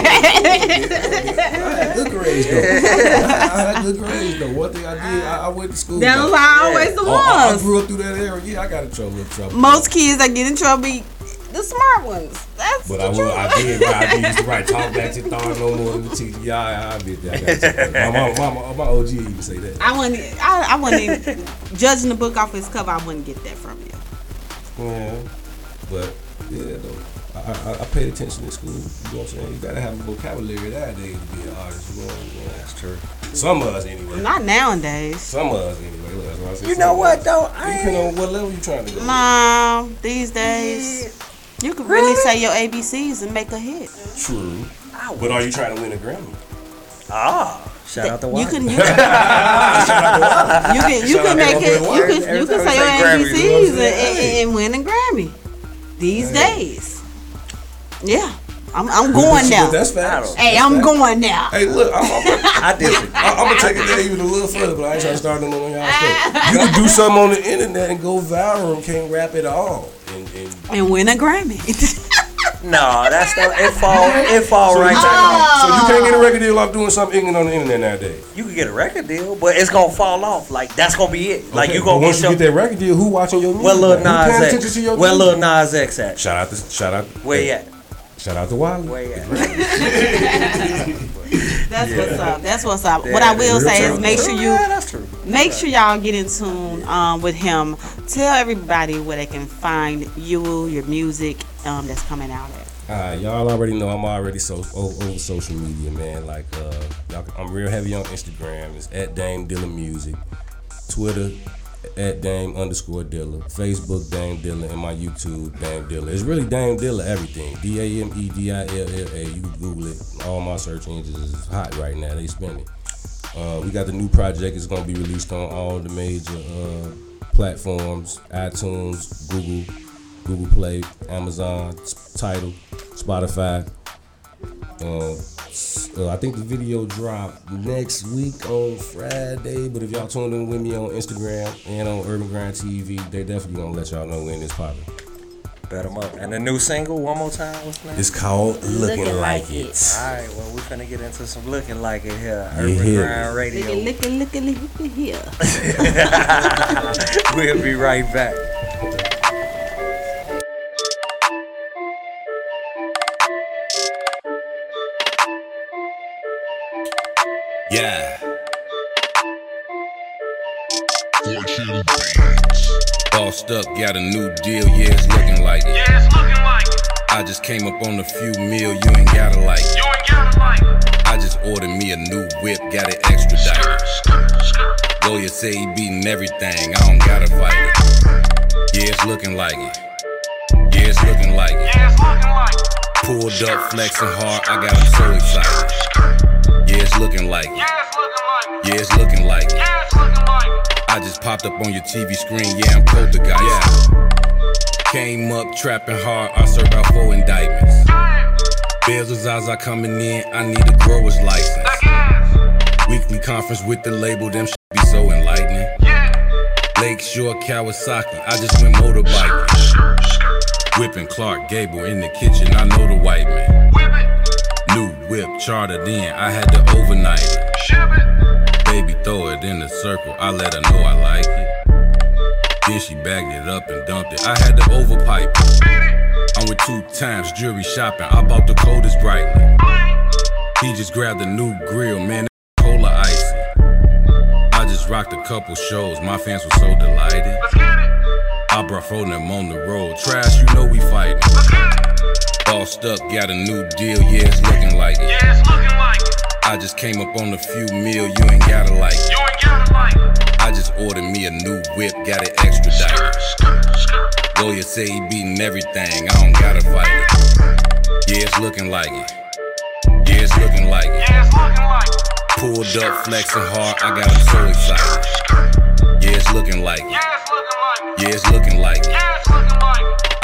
S15: had good grades though. I had good grades though. One thing I did, I, I went to school.
S14: That was how always the
S15: Oh, I, I grew up through that era. Yeah, I got in trouble. In trouble.
S14: Most kids that get in trouble, be the smart ones. That's
S15: But
S14: the
S15: I will.
S14: truth.
S15: I did. Right, I did used to write talk back to thought no more than the teacher. Yeah, I, I did that. I got. My, my, my OG even say that.
S14: I wouldn't. I, I wouldn't even, judging the book off its cover. I wouldn't get that from you.
S15: Yeah, but yeah, though. I, I, I paid attention in school. You know what I'm saying? You gotta have a vocabulary nowadays to be an artist. You know, you know that's true. Some of us anyway.
S14: Not nowadays.
S15: Some of us anyway. Look, that's what I said.
S3: You know what,
S15: us.
S3: though?
S15: It depend on what level you trying to go.
S14: Mom, these days, you can really say your ABCs and make a hit.
S15: True. But are you trying to win a Grammy?
S3: Ah, shout out to
S14: You
S3: Wanda.
S14: can, you can, you can, you
S15: Shout
S14: can make it. You
S15: Wanda.
S14: can, you can say your
S3: say Grammys, you know
S14: ABCs and, and, and win a Grammy. These days, yeah, I'm, I'm going
S15: But
S14: now.
S15: That's facts.
S14: Hey, I'm going now.
S15: Hey, look, I'm, I'm,
S3: I did it.
S15: I, I'm gonna take it there even a little further, but I ain't trying to start no on y'all stuff. You can do something on the internet and go viral and can't rap at all. And, and
S14: and win a Grammy.
S3: No, that's not. It fall. It fall
S15: so,
S3: right
S15: you,
S3: there.
S15: so you can't get a oh. record deal off doing something ignorant on the internet nowadays.
S3: You can get a record deal, but it's gonna fall off. Like that's gonna be it. Like
S15: Okay,
S3: you
S15: but
S3: gonna
S15: once
S3: get
S15: you get that record deal, who watching your music?
S3: Where Lil
S15: Who paying
S3: Nas
S15: attention to
S3: X?
S15: your
S3: Where? Lil Nas X at?
S15: Shout out to shout out.
S3: Where he at?
S15: Shout out to Wiley.
S3: Where he at?
S14: That's what's up. That's what's up.
S3: Yeah,
S14: what I will say is make sure you
S3: Yeah,
S14: make sure y'all get in tune um, with him. Tell everybody where they can find you, your music um, that's coming out at.
S15: Alright, y'all already know I'm already so over, social media, man. Like, uh, y'all, I'm real heavy on Instagram. It's at Dame Dilla Music, Twitter at Dame underscore Dilla, Facebook Dame Dilla, and my YouTube Dame Dilla. It's really Dame Dilla everything. D A M E D I L L A. You Google it. All my search engines is hot right now. They spinning. Uh, we got the new project. It's gonna be released on all the major uh, platforms: iTunes, Google, Google Play, Amazon, Tidal, Spotify. Uh, s- uh, I think the video drop next week on Friday. But if y'all tune in with me on Instagram and on Urban Grind TV, they definitely gonna let y'all know when it's popping.
S3: Bet 'em up. And the new single, one more time. What's the name?
S15: It's called Looking,
S3: Looking
S15: Like,
S3: Like
S15: It.
S3: All right, well, we're finna get into some looking like it here.
S15: You
S3: Urban
S15: hear
S3: Grind. Radio.
S14: Look at, look at, look at here.
S3: we'll be right back.
S16: Bossed up, got a new deal, yeah, it's looking like it.
S17: Yeah, it's looking like it.
S16: I just came up on a few mil, you ain't gotta like it.
S17: You ain't gotta like it.
S16: I just ordered me a new whip, got it extradited. Lawyer say he beating everything, I don't gotta fight it. Yeah, it's looking like it. Yeah, it's looking like it.
S17: Yeah, it's looking like it.
S16: Pulled up, flexing hard, I got him so excited. Yeah, it's looking like it.
S17: Yeah, it's looking like it.
S16: Yeah, it's looking like it.
S17: Yeah, it's looking like it.
S16: I just popped up on your TV screen, yeah, I'm poltergeist. Yeah. Came up trapping hard, I serve out four indictments. Bills was Zaza coming in, I need a grower's license. Weekly conference with the label, them shit be so enlightening.
S17: Yeah.
S16: Lakeshore Kawasaki, I just went motorbiking. Whipping Clark Gable in the kitchen, I know the white man. New whip chartered in, I had to overnight it. Baby, throw it in the circle, I let her know I like it. Then she bagged it up and dumped it, I had to overpipe it. I went two times jewelry shopping, I bought the coldest brightly. He just grabbed a new grill, man, that cola icy. I just rocked a couple shows, my fans were so delighted.
S17: Let's get it.
S16: I brought them on the road, trash, you know we fighting. Bossed up, got a new deal, yeah, it's looking like it.
S17: Yeah,
S16: I just came up on a few mil, you ain't gotta like.
S17: You ain't gotta like.
S16: I just ordered me a new whip, got it extradited. Lawyer say he beating everything, I don't gotta fight it. Yeah, it's looking like it. Yeah, it's looking like it.
S17: Yeah, it's looking like it.
S16: Pulled up, flexing hard, I got him so excited. Yeah, it's looking like it. Yeah, it's looking like it.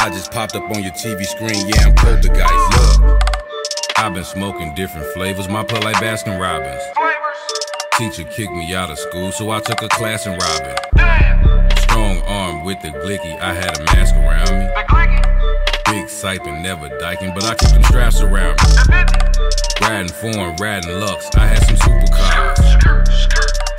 S16: I just popped up on your TV screen. Yeah, I'm poltergeist. Look, I've been smoking different flavors. My play like Baskin Robbins. Teacher kicked me out of school, so I took a class in robbing. Strong arm with the glicky, I had a mask around me. Big siping, never diking, but I keep them straps around me. Riding foreign, riding Lux, I had some supercars.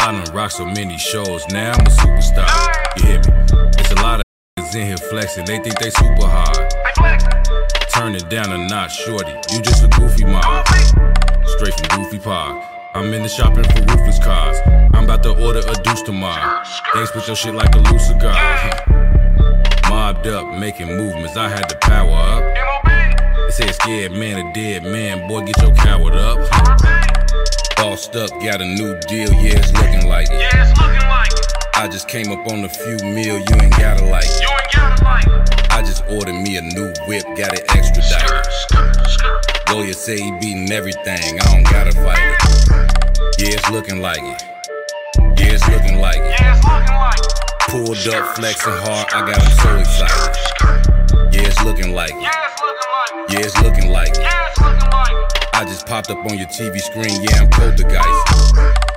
S16: I done rocked so many shows, now I'm a superstar. You hear me? It's a lot of in here flexing, they think they super hard. Turn it down a notch, shorty. You just a goofy mob. Straight from Goofy Park. I'm in the shopping for roofless cars. I'm about to order a deuce tomorrow. They spit your shit like a loose cigar. Mobbed up, making movements. I had to power up. They say scared man, a dead man. Boy, get your coward up. Bossed up, got a new deal. Yeah, it's looking like it. Yeah, it's looking like it. I just came up on a few mil. You ain't gotta like it. You ain't gotta like it. I just ordered me a new whip, got it extradited. Lawyer say he beating everything. I don't gotta fight it. Yeah, it's looking like it. Yeah, it's looking like it. Yeah, it's looking like it. Pulled up, flexing hard. I got him so excited. Yeah, it's looking like it. Yeah, it's looking like it. I just popped up on your TV screen. Yeah, I'm poltergeist.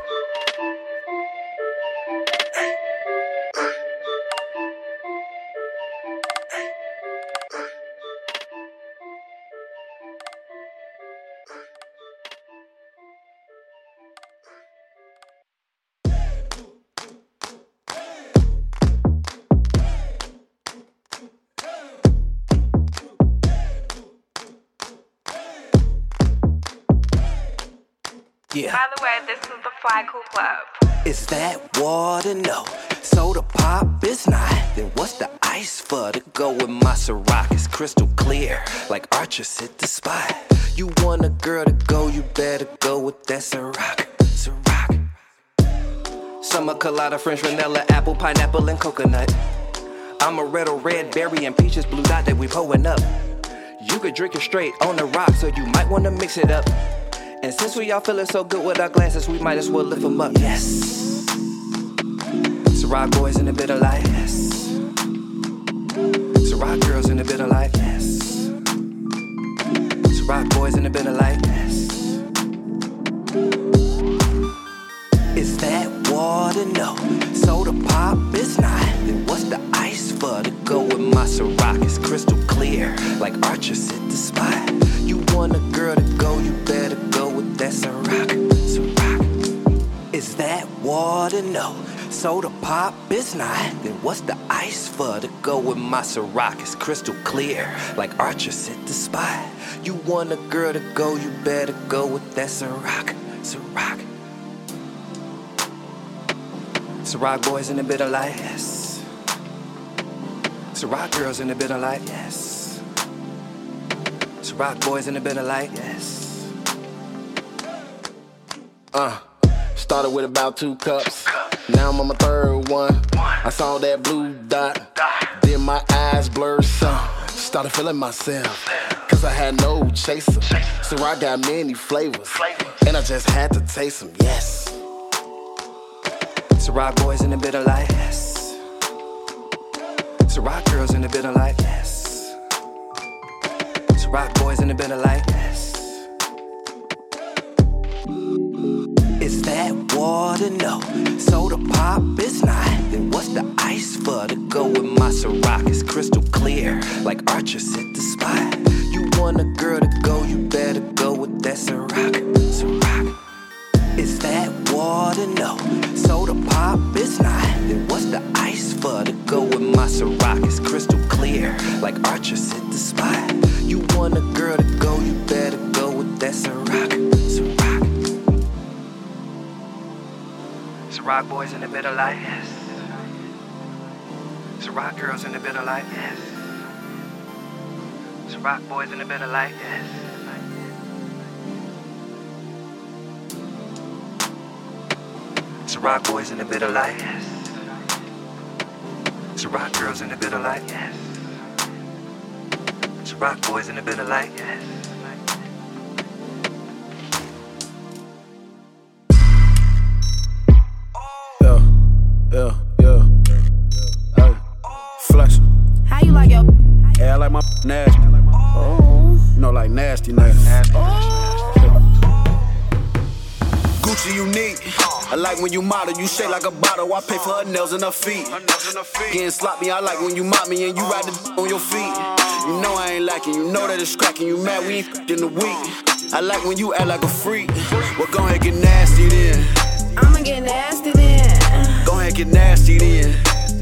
S18: Cool Club.
S19: Is that water? No. Soda pop is not. Then what's the ice for to go with my Ciroc? It's crystal clear, like Archer hit the spot. You want a girl to go, you better go with that Ciroc. Ciroc. Summer colada, French vanilla, apple, pineapple, and coconut. I'm a red or red berry and peaches, blue dot that we pulling up. You could drink it straight on the rock, so you might wanna mix it up. And since we all feeling so good with our glasses, we might as well lift them up. Yes. Ciroc boys in the bit of life. Yes. rock girls in the bit of life. Yes. rock boys in the bit of life. Yes. Is that water? No. Soda pop is not. What's the ice for to go with my Ciroc? It's crystal clear, like Archer hit the spot. You water? No. Soda pop is not. Then what's the ice for to go with my Ciroc? It's crystal clear, like Archer hit the spot. You want a girl to go, you better go with that Ciroc. Ciroc. Ciroc boys in the bit of life, yes. Ciroc girls in the bit of life, yes. Ciroc boys in the bit of life, yes.
S20: Uh, started with about two cups. Now I'm on my third one. I saw that blue dot. Then my eyes blurred some. Started feeling myself. Cause I had no chaser. So I got many flavors. And I just had to taste them, yes.
S19: Ciroc boys in the bit of life, yes. Ciroc girls in the bit of life, yes. Ciroc boys in the bit of life, yes. Water? No. Soda pop is not. Then what's the ice for to go with my Ciroc? It's crystal clear, like Archer hit the spot. You want a girl to go, you better go with that Ciroc. Ciroc. Is that water? No. Soda pop is not. Then what's the ice for to go with my Ciroc? It's crystal clear, like Archer hit the spot. You want a girl to go, you better go with that Ciroc. Ciroc. Ciroc boys in the of life, yes. Ciroc girls in the of life, yes. Ciroc boys in the of life, yes. Ciroc boys in the bit of life, yes. Ciroc girls in the bit of life, yes. Ciroc boys in the bit of life, yes.
S20: Yeah, yeah. Hey, flex. How you like your? Yeah, I like my nasty. Oh. You know, like nasty, nasty. Oh. Gucci unique. I like when you model, you shake like a bottle. I pay for her nails and her feet. Getting sloppy, I like when you mop me and you ride the on your feet. You know I ain't lacking, you know that it's cracking. You mad we ain't in a week. I like when you act like a freak. Well, go ahead, get nasty then.
S6: I'ma get nasty then.
S20: Go ahead, get nasty then.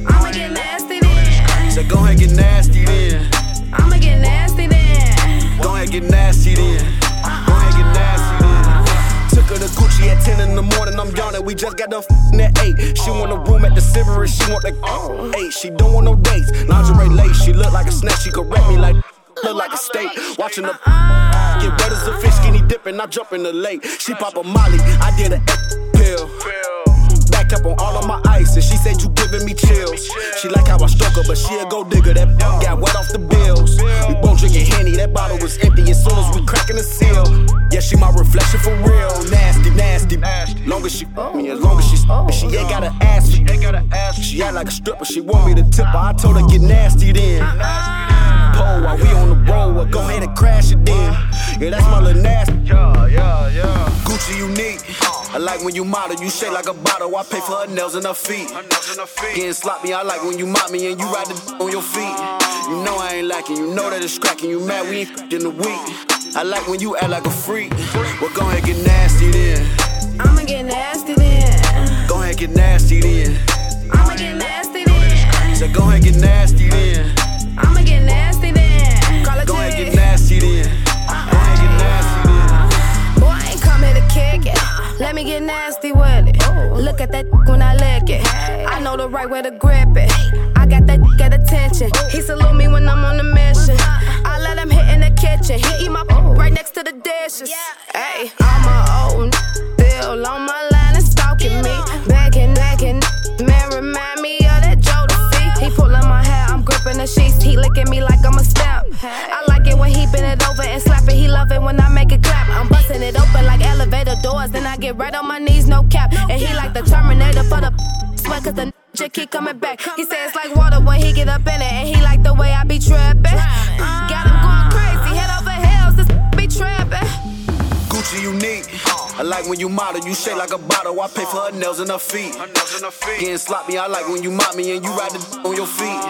S6: I'ma get nasty then.
S20: Say, go ahead, get nasty then.
S6: I'ma get nasty then.
S20: Go ahead, get nasty then. Go ahead, get nasty then. Took her to Gucci at 10 in the morning. I'm yawning. We just got done f***ing at 8. She want a room at the Silver. She want the 8. She don't want no dates. Lingerie lace. She look like a snake. She correct me like look like a steak. Watching the uh-uh. get wet as a fish. Skinny dipping. I jump in the lake. She pop a molly. I did a pill. And she said you giving me chills. She like how I stroke her, but she a go digger. That got wet off the bills. We both drinking henny. That bottle was empty as soon as we cracking the seal. Yeah, she my reflection for real. Nasty, nasty. Long as she fuck me, as long as she she ain't gotta ask me. She act like a stripper. She want me to tip her. I told her get nasty then. Pole while we on the road, well, go ahead and crash it then. Yeah, that's my little nasty. Yeah, yeah, yeah. Gucci unique. I like when you model, you shake like a bottle. I pay for her nails and her feet. Getting sloppy, I like when you mop me and you ride the on your feet. You know I ain't lacking, you know that it's cracking. You mad, we ain't in the week. I like when you act like a freak. Well, go ahead, get nasty then.
S6: I'ma get nasty then.
S20: Go ahead, get nasty then.
S6: I'ma get nasty then.
S20: Say, go ahead, get nasty then.
S6: I'ma get nasty then. Call it
S20: Go ahead, get nasty then. Go ahead, get nasty then.
S6: Boy, I ain't come here to kick it. Let me get nasty with it. Look at that when I lick it. I know the right way to grip it. I got that at attention. He salute me when I'm on the mission. I let him hit in the kitchen. He eat my right next to the dishes. Hey, I'm a old bill on my line and stalking me. Backing, backing. Man, remind me of that Jodeci. He pulling my hair, I'm gripping the sheets. He licking me like I'm a stamp. And. He love it when I make it clap. I'm busting it open like elevator doors. Then I get right on my knees, no cap. And he like the Terminator for the sweat, cause the shit keep coming back. He say it's like water when he get up in it. And he like the way I be tripping. Got him going crazy, head over heels, this be tripping.
S20: Gucci unique. I like when you model, you shake like a bottle. I pay for her nails and her feet. Getting sloppy, I like when you mop me and you ride the on your feet.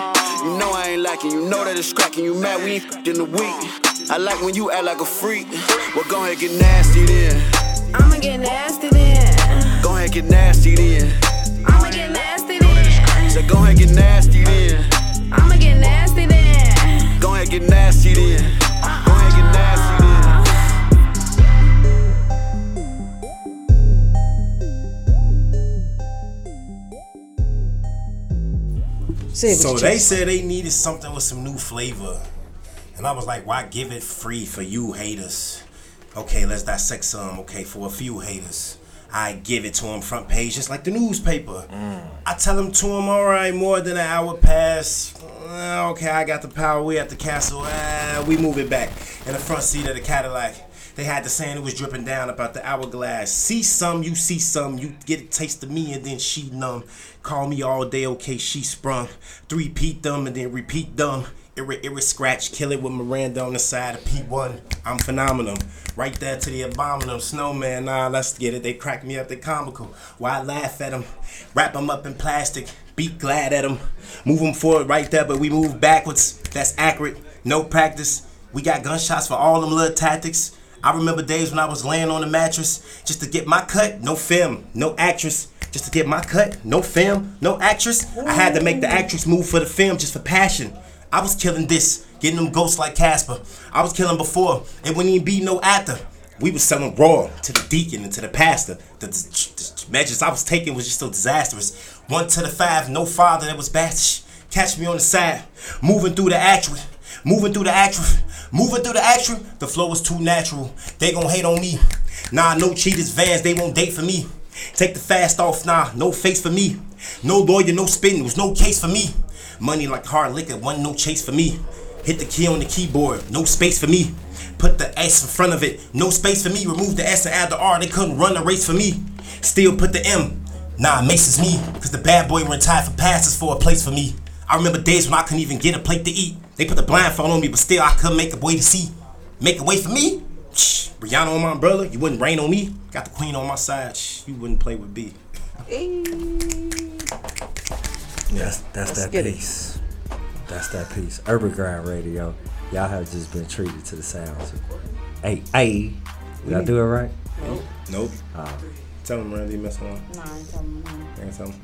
S20: You know I ain't lacking, you know that it's cracking. You mad, we ain't in the week. I like when you act like a freak. Well, go ahead, get nasty then.
S6: I'ma get nasty then.
S20: Go ahead, get nasty then.
S6: I'ma get nasty then.
S20: Say, go ahead, get nasty then.
S6: I'ma get nasty then.
S20: Go ahead, get nasty then. Go ahead, get nasty then.
S5: Say it with
S4: so they said they needed something with some new flavor. And I was like, why give it free for you haters? Okay, let's dissect some. Okay, for a few haters. I give it to them front page just like the newspaper. I tell them to them, all right, more than an hour pass. Uh, okay, I got the power. We at the castle. Uh, we move it back. In the front seat of the Cadillac. They had the sand it was dripping down about the hourglass. See some, you see some, you get a taste of me and then she numb. Call me all day, okay, she sprung. Three peat them and then repeat them. Irre, irre, scratch, kill it with Miranda on the side of P1. I'm phenomenal. Right there to the abominable snowman. Nah, let's get it. They crack me up, they comical. Why laugh at them? Wrap them up in plastic. Be glad at them. Move them forward right there, but we move backwards. That's accurate. No practice. We got gunshots for all them little tactics. I remember days when I was laying on the mattress just to get my cut, no film, no actress. Just to get my cut, no film, no actress. I had to make the actress move for the film just for passion. I was killing this, getting them ghosts like Casper. I was killing before, it wouldn't even be no after. We was selling raw to the deacon and to the pastor. The, the, the measures I was taking was just so disastrous. One to the five, no father that was bad. Catch me on the side, moving through the actual, moving through the actual, moving through the actual. The flow was too natural. They gon' hate on me. Nah, no cheaters, vans, they won't date for me. Take the fast off, nah, no face for me. No lawyer, no spitting, was no case for me. Money like hard liquor, one no chase for me. Hit the key on the keyboard, no space for me. Put the S in front of it, no space for me. Remove the S and add the R, they couldn't run a race for me. Still put the M. Nah, Mase is me, cause the bad boy retired for passes for a place for me. I remember days when I couldn't even get a plate to eat. They put the blindfold on me, but still I couldn't make a way to see. Make a way for me. Shh, Brianna on my umbrella. You wouldn't rain on me. Got the queen on my side. Shh, you wouldn't play with B.
S3: That's that's
S4: Let's
S3: that
S4: get it.
S3: piece. That's that piece. Urban Grind Radio. Y'all have just been treated to the sounds. Hey, hey. Did I do it right?
S4: Nope. Nope.
S3: Oh.
S4: Tell him, Randy, you messing around.
S14: Nah, I ain't telling them.
S4: I ain't tell him.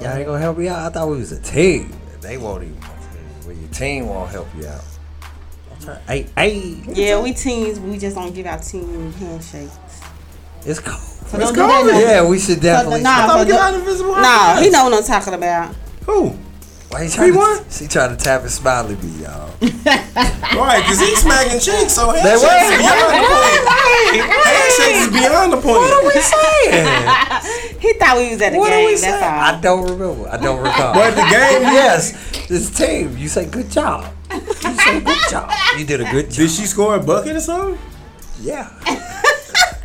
S3: Y'all ain't gonna help me out. I thought we was a team. They won't even. Well, your team won't help you out. I'm trying. Hey, hey.
S14: Yeah, we teams. We just don't give out team handshakes.
S3: It's cold.
S14: So don't do
S3: Yeah, we should
S14: So,
S3: definitely.
S14: nah,
S3: stop.
S14: for the- Nah, he know what I'm talking about.
S4: Who?
S3: Why he trying to, she trying to tap his smiley bee, y'all.
S4: Right, because he's smacking cheeks, so
S3: They
S4: handshakes
S3: were.
S4: is beyond the point. Handshakes is beyond the point.
S3: What are we saying?
S14: he thought we was at the
S3: What are
S14: game.
S3: we
S14: That's
S3: saying?
S14: all.
S3: I don't remember. I don't recall.
S4: But the game-
S3: yes, this team. You say good job. You say good job. You did a good job.
S4: Did she score a bucket or something?
S3: Yeah.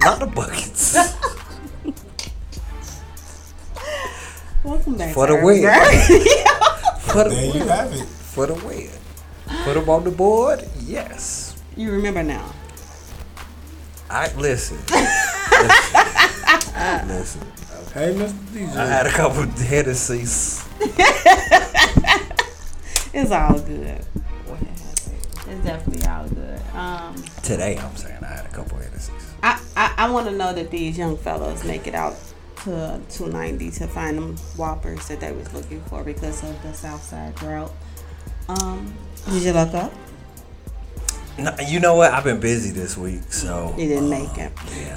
S3: Not the buckets.
S14: Welcome back.
S3: For the
S14: to
S3: win. For the
S4: There you
S3: win.
S4: have it.
S3: For the win. Put them on the board. Yes.
S14: You remember now.
S3: I listen. listen.
S4: Hey, Mr. DJ.
S3: I had a couple of Hennessy's.
S14: It's all good. It's definitely all good. Um,
S3: Today, I'm saying I had a couple of Hennessy's.
S14: I, I, I want to know that these young fellows make it out to 290 to find them whoppers that they was looking for because of the Southside drought. Um, did you look up?
S3: No, you know what? I've been busy this week, so
S14: You didn't make it.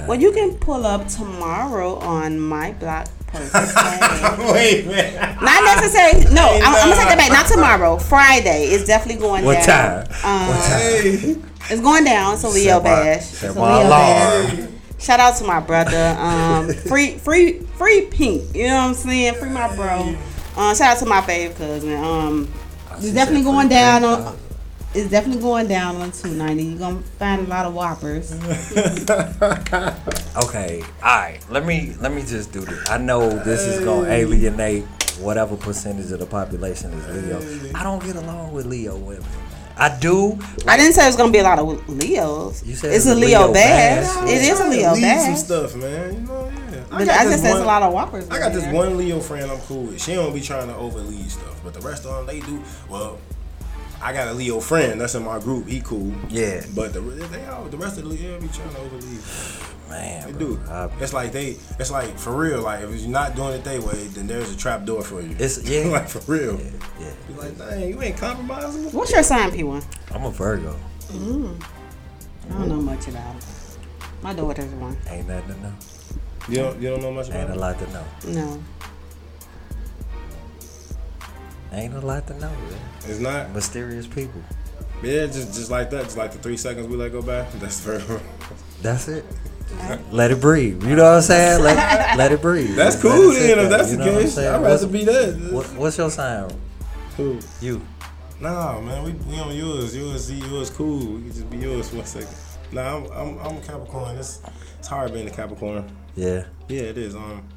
S14: Well, you can pull up tomorrow on my block.
S4: Wait, man.
S14: Not necessary. No, I'm, I'm gonna take that back. Not tomorrow. Friday. is definitely going
S3: What
S14: down.
S3: time?
S14: Um,
S3: What time?
S14: It's going down. So Leo Bash. It's Leo. Bash. Shout out to my brother. Um, free, free, free Pink. You know what I'm saying? Free my bro. Uh, shout out to my fave cousin. Um, it's definitely going down on. It's definitely going down on 290. You're gonna find a lot of whoppers.
S3: Okay, all right. Let me let me just do this. I know this is gonna alienate whatever percentage of the population is Leo. I don't get along with Leo women. I do.
S14: I didn't say it was gonna be a lot of Leos.
S3: You said
S14: it's
S3: it's
S14: a
S3: a
S14: Leo,
S3: Leo
S14: bash.
S3: bash.
S14: It is a Leo
S4: Leave some stuff, man. You know, yeah.
S14: But I
S4: got
S14: just said it's a lot of whoppers.
S4: I got
S14: in
S4: this one Leo friend I'm cool with. She don't be trying to overlead stuff, but the rest of them they do. Well, I got a Leo friend that's in my group. He cool.
S3: Yeah.
S4: But the they all the rest of the Leo be trying to overlead.
S3: Man,
S4: they do. It's like they. It's like for real. Like if you're not doing it their way, then there's a trap door for you.
S3: It's yeah.
S4: like for real.
S3: Yeah.
S4: Be like, dang, you ain't compromising.
S14: What's your sign, P1?
S3: I'm a Virgo.
S14: Mm. I don't know much about it. My daughter's one.
S3: Ain't nothing to know.
S4: You don't. You don't know much about
S3: Ain't a
S4: it.
S3: lot to know.
S14: No.
S3: Ain't a lot to know. Man.
S4: It's not
S3: mysterious people.
S4: Yeah, just just like that. Just like the three seconds we let go by. That's very.
S3: That's it. Let it breathe. You know what I'm saying? Let, let it breathe.
S4: That's
S3: Let
S4: cool then, if that's
S3: You
S4: the
S3: know what I'm
S4: case. I'd rather be that.
S3: What, what's your sign?
S4: Who?
S3: You.
S4: Nah, man, we, we on yours. Yours, Z. yours, cool. We can just be yours for a second. Nah, I'm I'm, I'm a Capricorn. It's it's hard being a Capricorn.
S3: Yeah.
S4: Yeah, it is. Um,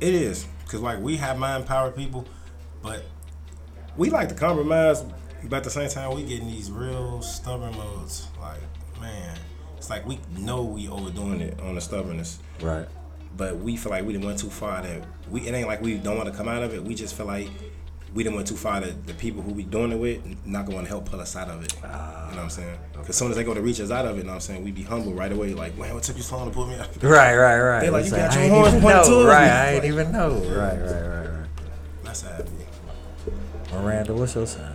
S4: it is because like we have mind power people, but we like to compromise. But at the same time, we getting these real stubborn modes. Like, man, it's like we know we overdoing it on the stubbornness.
S3: Right.
S4: But we feel like we done went too far. That we it ain't like we don't want to come out of it. We just feel like we done went too far. That the people who we doing it with not gonna help pull us out of it. you know ah, what I'm saying? Because as soon as they go to reach us out of it, you know what I'm saying, we be humble right away. Like, man, what took you so long to pull me out?
S3: Right, right, right.
S4: They like,
S3: It's
S4: you got
S3: I
S4: your horns pointed
S3: know.
S4: towards
S3: Right,
S4: me.
S3: I ain't even know. Right, right, right, right.
S4: That's how it be.
S3: Miranda, what's your sign?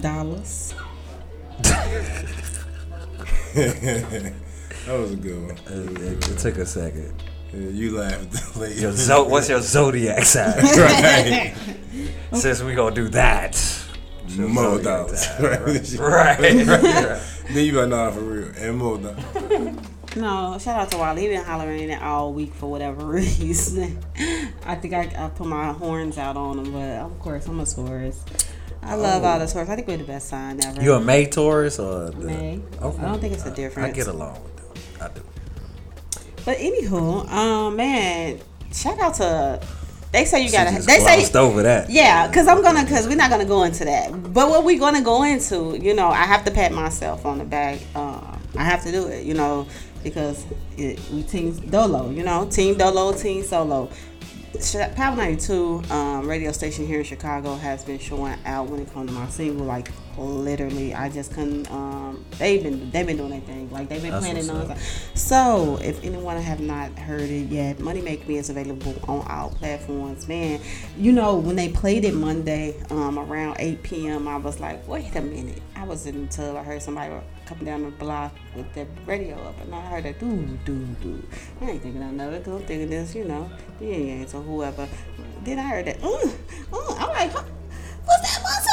S14: Dollars.
S4: that was a good one.
S3: It, it- it took a second.
S4: Yeah, you laughed. later.
S3: Your zo- what's your zodiac sign?
S4: Right.
S3: Since we gonna do that. your
S4: More dollars.
S3: sign, Right. right. right.
S4: then you be like, nah, for real. And more dollars.
S14: No, shout out to Wally. He been hollering it all week for whatever reason. I think I, I put my horns out on him, but of course I'm a Taurus. I love
S3: Oh.
S14: all the Taurus. I think we're the best sign ever.
S3: You a May Taurus or the,
S14: May.
S3: Okay.
S14: I don't think it's a
S3: I-
S14: difference.
S3: I get along with them. I do.
S14: But anywho, um, man, shout out to They say you
S3: She
S14: gotta.
S3: just
S14: They say
S3: over that.
S14: Yeah, because I'm gonna. Because we're not gonna go into that. But what we gonna go into, you know, I have to pat myself on the back. Um, I have to do it, you know, because it, we team Dolo, you know, team Dolo, team Solo. Power 92 um, radio station here in Chicago has been showing out when it comes to my single. Like literally, I just couldn't. Um, they've been they've been doing their thing. Like they've been
S3: That's
S14: it
S3: what's.
S14: So if anyone have not heard it yet, Money Make Me is available on all platforms. Man, you know when they played it Monday um, around 8 p.m., I was like, wait a minute. I was in the tub. I heard somebody coming down the block with the radio up, and I heard that doo doo doo. I ain't thinking of it. I'm thinking this, you know, yeah Yankees or whoever. Then I heard that. Mm, mm, I'm like, what's that? What's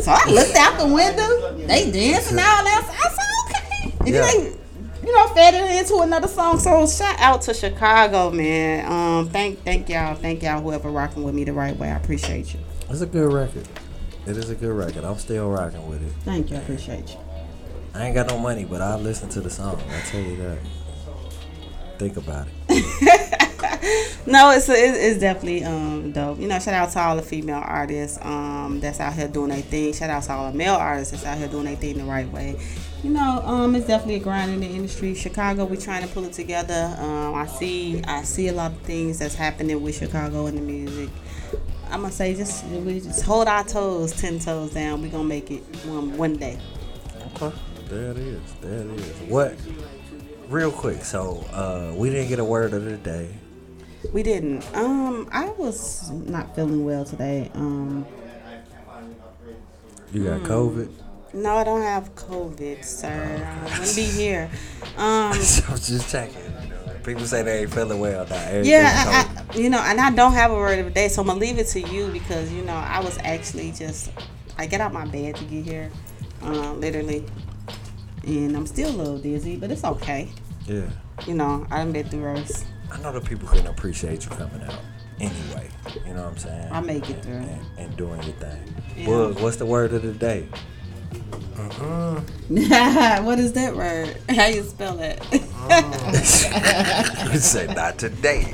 S14: So I looked out the window. They dancing all that. I said, okay. And
S3: Yeah.
S14: then they you know, fed it into another song. So shout out to Chicago, man. Um, thank thank y'all, thank y'all whoever rocking with me the right way. I appreciate you.
S3: It's a good record. It is a good record. I'm still rocking with it.
S14: Thank you, I appreciate you.
S3: I ain't got no money, but I listen to the song. I tell you that. Think about it.
S14: No, it's it's, definitely um dope. You know, shout out to all the female artists um that's out here doing their thing. Shout out to all the male artists that's out here doing their thing the right way. You know, um, it's definitely a grind in the industry. Chicago, we're trying to pull it together. Um, I see, I see a lot of things that's happening with Chicago and the music. I'm gonna say just we just hold our toes, ten toes down. We gonna make it one one day.
S3: Okay. There it is. There it is. What? Real quick. So uh, we didn't get a word of the day.
S14: We didn't. Um, I was not feeling well today. Um,
S3: You got
S14: Hmm.
S3: COVID.
S14: no, I don't have COVID, sir. I wouldn't be here. Um,
S3: I was just checking. People say they ain't feeling well now. Everything
S14: yeah, I, I, you know, and I don't have a word of the day, so I'm gonna leave it to you because you know I was actually just I get out my bed to get here, uh, literally, and I'm still a little dizzy, but it's okay.
S3: yeah.
S14: You know, I done been through worse.
S3: I know the people can appreciate you coming out anyway. You know what I'm saying?
S14: I make it through.
S3: And, and doing your thing.
S14: Yeah.
S3: Bug, what's the word of the day? Uh-huh.
S14: what is that word? How you spell it?
S3: you say not today.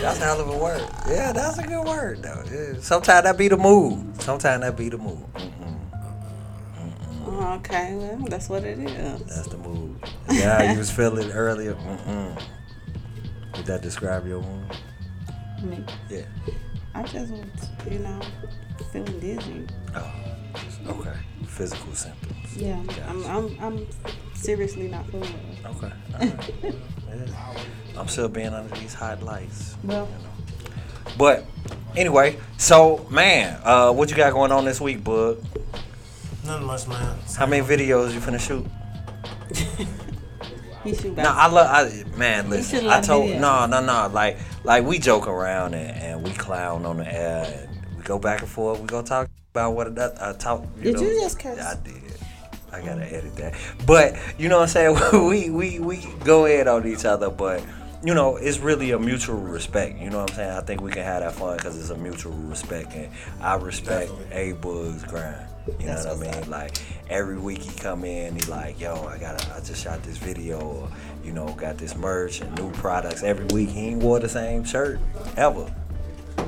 S3: That's a hell of a word. Yeah, that's a good word though. Yeah. Sometimes that be the move. Sometimes that be the move.
S14: Okay, well, that's what it is.
S3: That's the move. Yeah, you was feeling earlier. Mm-mm. Did that describe your wound?
S14: Me.
S3: Yeah.
S14: I just was, you know, feeling dizzy.
S3: Oh, okay. Physical symptoms.
S14: Yeah, I'm, I'm, I'm seriously not feeling well.
S3: Okay. right. Yeah. I'm still being under these hot lights.
S14: Well,
S3: But anyway, so man, uh, what you got going on this week, Bug?
S4: Nothing much, man.
S3: How many videos you finna shoot?
S14: he shoot
S3: No, I love. I, man,
S14: You
S3: listen. I told
S14: video.
S3: no, no, no. Like, like we joke around and, and we clown on the air and we go back and forth. We gonna talk about what another uh, talk. You
S14: Did
S3: know,
S14: you just curse?
S3: I did. I gotta edit that. But you know what I'm saying? we we we go in on each other, but. You know, it's really a mutual respect. You know what I'm saying? I think we can have that fun because it's a mutual respect, and I respect A Bug's grind. You
S14: That's
S3: know what I
S14: what's
S3: mean? Like every week he come in, he like, yo, I got, I just shot this video, or you know, got this merch and new products. Every week he ain't wore the same shirt ever.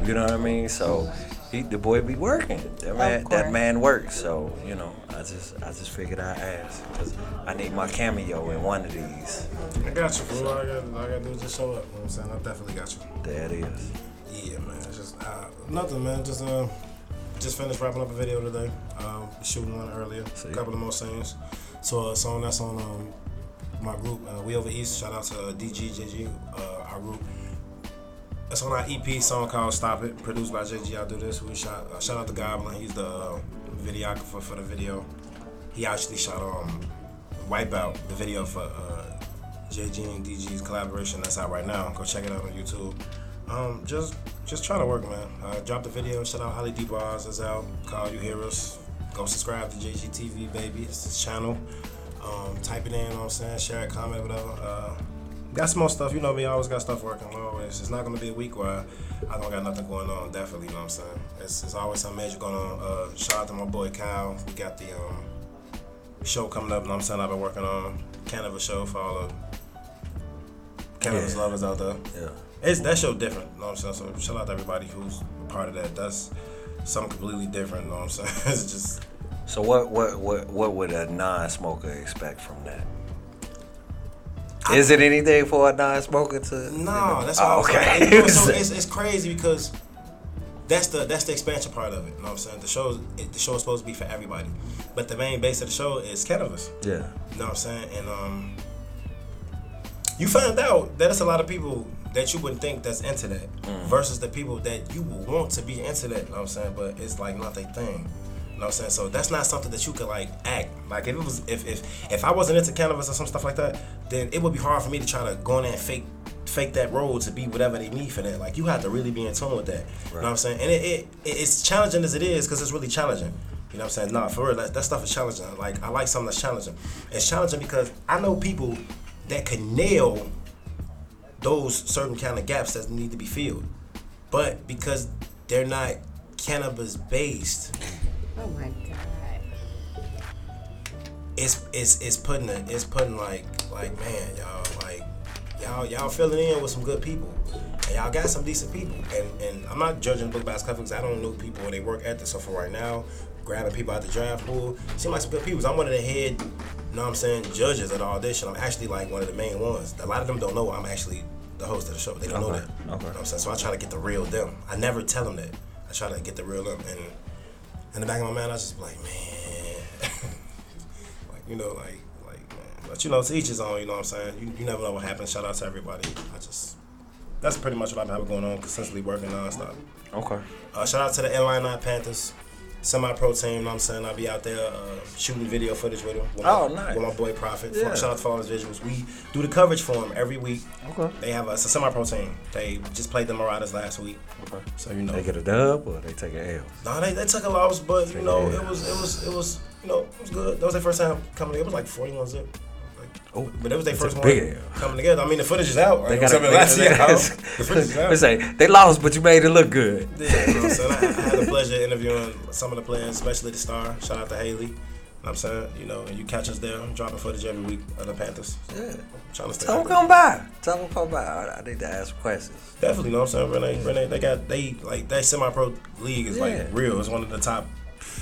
S3: You know what I mean? So he, the boy be working. That man, that man works. So you know, I just, I just figured I ask because I need my cameo in one of these.
S4: I got you, bro. All I got, all I got to do is just show up. You know what I'm saying? I definitely got you.
S3: There it is.
S4: Yeah, man. It's just uh, nothing, man. Just uh, just finished wrapping up a video today. Um, shooting one earlier. A couple of more scenes. So a song that's on um, my group, uh, We Over East. Shout out to uh, DGJG, uh, our group. It's on our EP song called "Stop It," produced by JG. I do this. We shot. Uh, shout out to Goblin. He's the uh, videographer for the video. He actually shot um, Wipeout, the video for uh, JG and DG's collaboration. That's out right now. Go check it out on YouTube. Um, just just trying to work, man. Uh, dropped the video. Shout out Holly D Bars is out. Call you hear us. Go subscribe to JGTV, baby. It's his channel. Um, type it in. You know what I'm saying? Share it, comment, whatever. Uh, got some more stuff. You know me. I always got stuff working. Always. It's not gonna be a week where I don't got nothing going on. Definitely. You know what I'm saying? It's, it's always something major going on. Uh, shout out to my boy Kyle. We got the um, show coming up. You know what I'm saying? I've been working on Canada show for all the cannabis
S3: Yeah.
S4: lovers out there.
S3: Yeah.
S4: It's that show different. You know what I'm saying? So shout out to everybody who's a part of that. That's something completely different. You know what I'm saying? It's just
S3: So what what what what would a non-smoker expect from that? Is it anything for a non-smoker to?
S4: no. That's
S3: oh, okay.
S4: So it's, it's crazy because that's the that's the expansion part of it. You know what I'm saying? The show it, the show is supposed to be for everybody, but the main base of the show is cannabis.
S3: yeah.
S4: You know what I'm saying? And um, you find out that it's a lot of people that you wouldn't think that's into that mm. versus the people that you would want to be into that. You know what I'm saying? But it's like not their thing. You know what I'm saying? So that's not something that you could like act. Like if it was if if if I wasn't into cannabis or some stuff like that, then it would be hard for me to try to go in there and fake fake that role to be whatever they need for that. Like you have to really be in tune with that. You know what I'm saying? And it, it, it it's challenging as it is because it's really challenging. You know what I'm saying? Nah, for real, that, that stuff is challenging. Like I like something that's challenging. It's challenging because I know people that can nail those certain kind of gaps that need to be filled. But because they're not cannabis based,
S14: Oh my god.
S4: it's it's it's putting a, it's putting like like man y'all like y'all y'all filling in with some good people. And y'all got some decent people. And and I'm not judging book by its cover because I don't know people or they work ethic so for right now grabbing people out the draft pool. Seem like some good people. I'm one of the head you know what I'm saying judges at the audition I'm actually like one of the main ones. A lot of them don't know I'm actually the host of the show they don't know that
S3: okay.
S4: you know what I'm saying so I try to get the real them I never tell them that I try to get the real them and in the back of my mind I was just like man like you know, like like man. But you know, to each his own. You know what I'm saying? You, you never know what happens. Shout out to everybody. I just that's pretty much what I've been having going on. Consistently working nonstop.
S3: Okay.
S4: Uh, shout out to the Inline Nine Panthers. Semi-pro team, you know what I'm saying? I'll be out there uh, shooting video footage with him. With
S3: Oh,
S4: my,
S3: nice.
S4: With my boy Prophet.
S3: Yeah.
S4: Shout out to Flawless Visuals. We do the coverage for him every week.
S3: Okay.
S4: They have a, a semi-pro team. They just played the Marauders last week.
S3: Okay.
S4: So you know.
S3: They get a dub or they take an L.
S4: No, they, they took a loss, but you know, it was it was it was you know it was good. That was their first time coming. It was like forty one zip.
S3: Oh,
S4: But it was their first one coming together. I mean, the footage is out. Right?
S3: They got
S4: last year. The footage is out.
S3: They say they lost, but you made it look good.
S4: Yeah, you know what I'm saying? I, I had the pleasure of interviewing some of the players, especially the star. Shout out to Haley. You know what I'm saying? You know, and you catch us there. I'm dropping footage every week of the Panthers.
S3: Yeah.
S4: I'm trying to stay.
S3: Tell them come by. Tell them come by. I, I need to ask questions.
S4: Definitely, you know what I'm saying? Renee, Renee, they got they like that semi-pro league is
S3: Yeah.
S4: like real. It's one of the top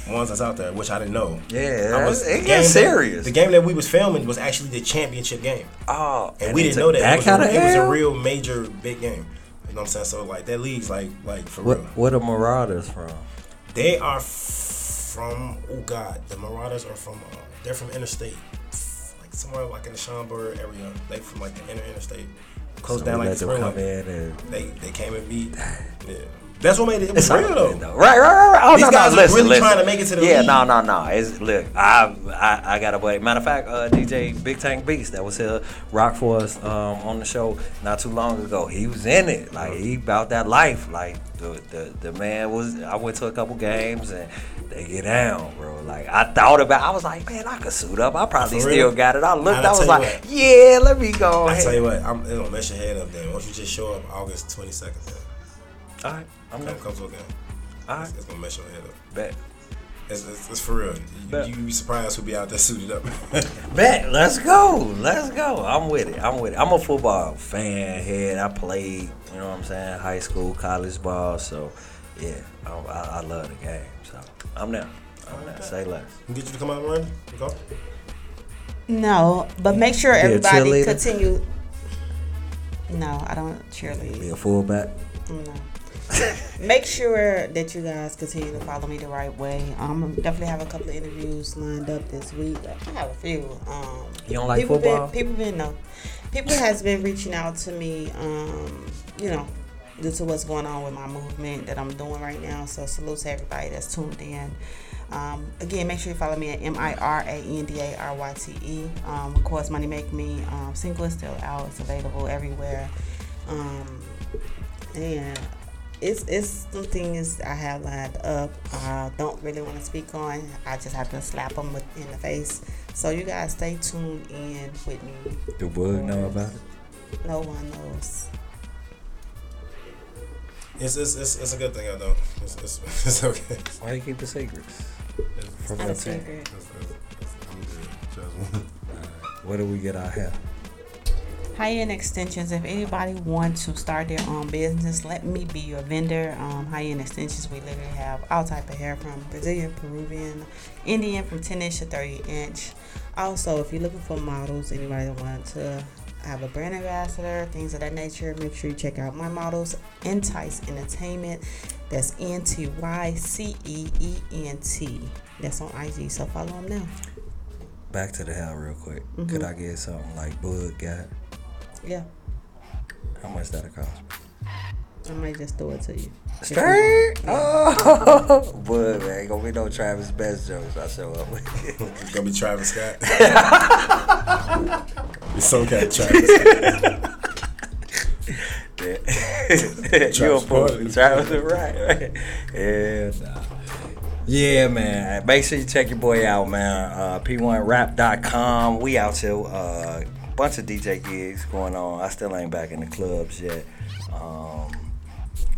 S4: ones that's out there, which I didn't know.
S3: Yeah,
S4: was,
S3: it gets
S4: game that-
S3: serious.
S4: the game that we was filming was actually the championship game.
S3: Oh,
S4: and,
S3: and
S4: we didn't know that.
S3: that
S4: it, was a, it was a real major big game. You know what I'm saying? So like that league's like like for
S3: What
S4: real.
S3: what are Marauders from?
S4: They are from oh god, the Marauders are from uh, they're from interstate, like somewhere like in the Schaumburg area. They from like the inner interstate, close
S3: So
S4: down like the
S3: come in and
S4: They they came and beat. Yeah, that's what made it. It was real though.
S3: though. Right, right, right, right. Oh,
S4: These
S3: no,
S4: guys
S3: no,
S4: are
S3: listen,
S4: really
S3: listen.
S4: trying to make it to the
S3: yeah,
S4: league.
S3: no, no, no. It's look, I, I, I got a buddy. Matter of fact, uh, DJ Big Tank Beast that was here rock for us um, on the show not too long ago. He was in it, like he about that life. Like the, the the man was. I went to a couple games and they get down, bro. Like I thought about. I was like, man, I could suit up. I probably
S4: For
S3: still
S4: real?
S3: got it. I looked. I was like,
S4: what.
S3: yeah, let me go.
S4: I tell you what, I'm, don't mess your head up. Then once you just show up August 22nd, then
S3: All right, I'm
S4: come,
S3: there.
S4: come to a game.
S3: All right.
S4: It's, it's gonna mess your head up.
S3: Bet.
S4: It's, it's, it's for real. You,
S3: Bet.
S4: you be surprised who be out there suited up.
S3: Bet, let's go. Let's go. I'm with it. I'm with it. I'm a football fan head. I played, you know what I'm saying, high school, college ball. So, yeah, I, I, I love the game. So, I'm there. I'm there. Say less.
S4: Can get you to come out, Miranda? You go.
S14: No, but make sure
S3: Be
S14: everybody
S3: cheerleader?
S14: continue. No, I don't cheerlead.
S3: Be a fullback.
S14: No. Make sure that you guys continue to follow me the right way. Um, definitely have a couple of interviews lined up this week. I have a few. Um,
S3: You don't like
S14: people
S3: football?
S14: Been, people been no. People has been reaching out to me. Um, you know, due to what's going on with my movement that I'm doing right now. So salute to everybody that's tuned in. Um, again, make sure you follow me at M I R A N D A R Y T E. Um, of course, Money Make Me um, single is still out. It's available everywhere. Um, and it's it's some things I have lined up. I don't really want to speak on. I just have to slap them with, in the face. So you guys stay tuned in with me.
S3: Do Boog know about it?
S14: No one knows.
S4: It's, it's, it's, it's a good thing I don't. It's, it's, it's okay.
S3: Why do you keep the secrets? From
S14: Not
S3: your
S14: a
S3: team.
S14: secret.
S4: I'm good. Trust me.
S3: Where do we get our hair?
S14: High end extensions. If anybody wants to start their own business, let me be your vendor. Um, high end extensions. We literally have all type of hair from Brazilian, Peruvian, Indian, from 10 inch to 30 inch. Also, if you're looking for models, anybody that wants to have a brand ambassador, things of that nature, make sure you check out my models. Entice Entertainment. That's N T Y C E E N T. That's on IG. So follow them now.
S3: Back to the hell real quick.
S14: Mhm.
S3: Could I get something like Bud got?
S14: Yeah,
S3: How much that'll cost?
S14: I might just throw it to you.
S3: Straight? Oh, Bud, man. Ain't gonna be no Travis Best jokes I show up with.
S4: It's gonna be Travis Scott. It's so cat Travis.
S3: Yeah. you a
S4: Travis
S3: fool. Travis is right, right? Yeah, nah. Yeah, man. Make sure you check your boy out, man. Uh, P1rap.com. We out here. Uh, bunch of DJ gigs going on. I still ain't back in the clubs yet. Um,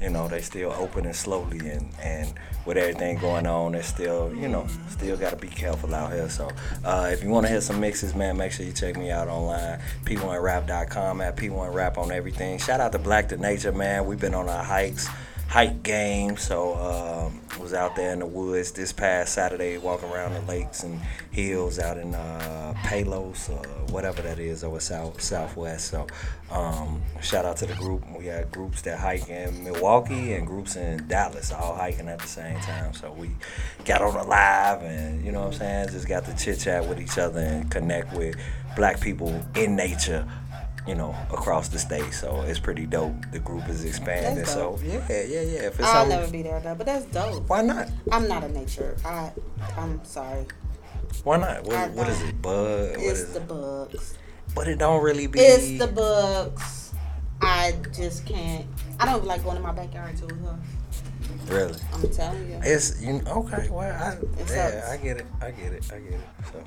S3: you know, they still opening slowly and, and with everything going on, they still, you know, still got to be careful out here. So uh, if you want to hear some mixes, man, make sure you check me out online, p1rap.com, at p1rap on everything. Shout out to Black to Nature, man. We've been on our hikes, hike game. So um, was out there in the woods this past Saturday, walking around the lakes and hills out in uh, Palos, uh, whatever that is, over south southwest. So um, shout out to the group. We had groups that hike in Milwaukee and groups in Dallas, all hiking at the same time. So we got on the live and you know what I'm saying, just got to chit chat with each other and connect with black people in nature. You know, across the state, so it's pretty dope. The group is expanding, so yeah, yeah, yeah. If it's
S14: I'll never be there though, but that's dope.
S3: Why not?
S14: I'm not a nature. I I'm sorry.
S3: Why not?
S14: I
S3: What, what is it? What
S14: It's
S3: is
S14: the
S3: it?
S14: bugs.
S3: But it don't really be.
S14: It's the bugs. I just can't. I don't like going in my backyard too. Huh?
S3: Really.
S14: I'm telling you.
S3: It's you okay. Well, I,
S14: It
S3: yeah,
S14: sucks.
S3: I get it. I get it. I get it. So,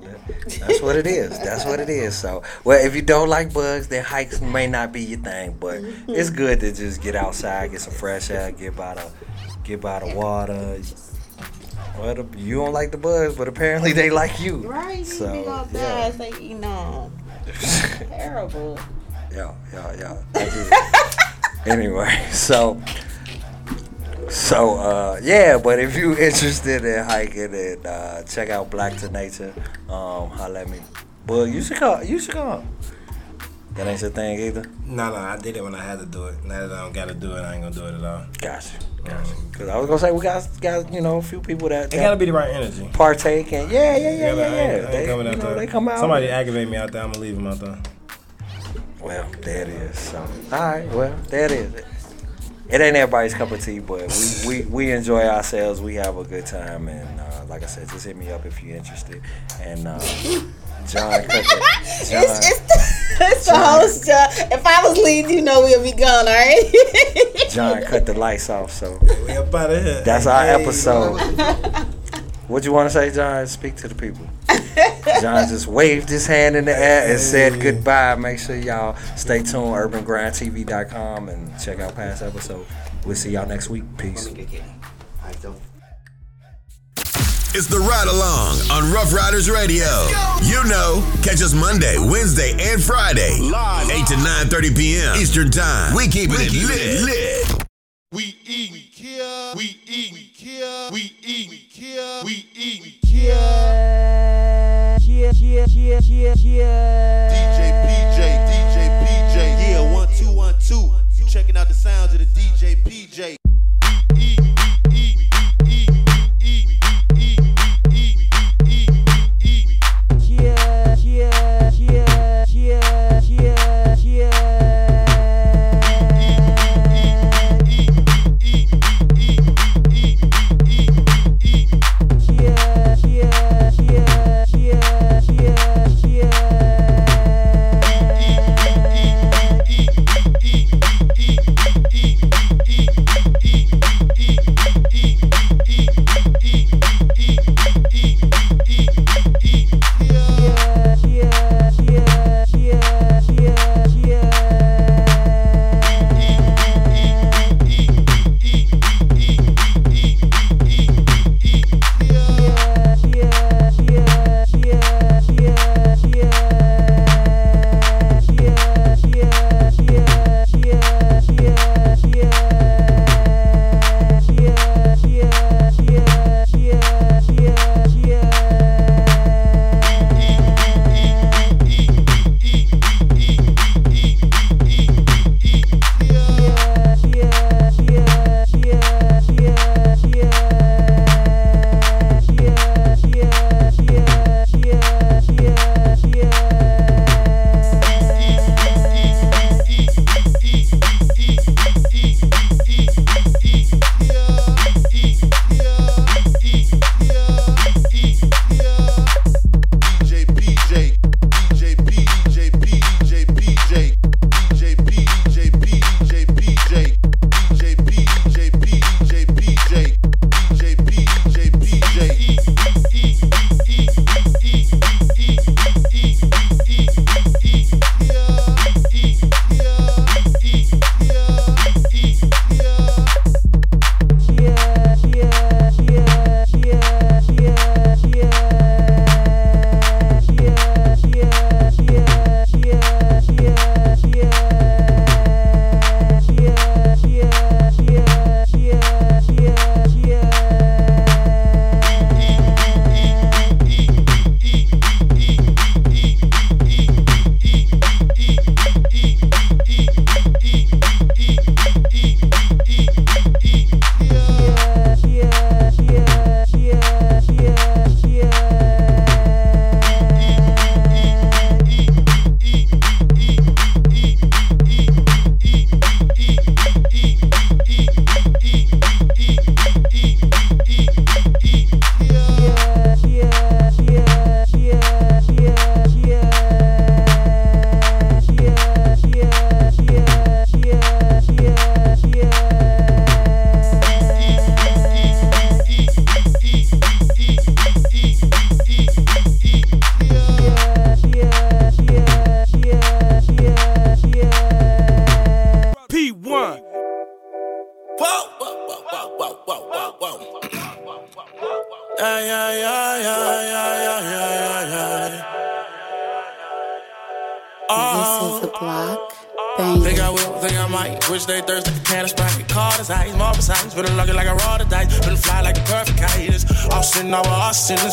S3: well, that's what it is. That's what it is. So, well, if you don't like bugs, then hikes may not be your thing. But it's good to just get outside, get some fresh air, get by the, get by the water. Well, the, you don't like the bugs, but apparently they like you.
S14: Right? You
S3: So,
S14: big old
S3: yeah.
S14: guys, they you know terrible.
S3: Yeah, yeah, yeah. I get it. anyway, so so uh yeah, but if you interested in hiking and uh check out Black to Nature, um holla at me. But you should come you should come. That ain't your thing either?
S4: No, no, I did it when I had to do it. Now that I don't gotta do it, I ain't gonna do it at all.
S3: Gotcha. Gotcha. Cause I was gonna say we got got you know a few people that,
S4: It gotta be the right energy.
S3: partake and yeah yeah yeah
S4: Yeah,
S3: yeah,
S4: but I ain't-
S3: yeah. They,
S4: coming out
S3: know,
S4: there.
S3: they come out.
S4: Somebody aggravate me out there. I'm gonna leave them out there.
S3: Well, there it is. So, all right. Well, there it is. It ain't everybody's cup of tea, but we, we, we enjoy ourselves. We have a good time, and uh, like I said, just hit me up if you're interested. And uh, John Cooker, John,
S14: It's, it's the, it's the host. Uh, if I was leading, you know we'll be gone. All right.
S3: John cut the lights off. So
S4: We up out of here.
S3: that's our
S4: Hey.
S3: episode. What you want to say, John? Speak to the people. John just waved his hand in the air and said goodbye. Make sure y'all stay tuned, urbangrindtv.com, and check out past episodes. We'll see y'all next week. Peace.
S21: It's the ride along on Rough Riders Radio. You know, catch us Monday, Wednesday, and Friday, live 8 to 9:30 p.m. Eastern Time. We keep it lit. lit.
S22: We eat, we kill, we eat, we kill, we eat, we kill, we eat, we kill.
S23: Yeah, yeah, yeah, yeah, yeah.
S22: DJ PJ, DJ PJ. Yeah, one, two, one, two. You checking out the sounds of the DJ PJ.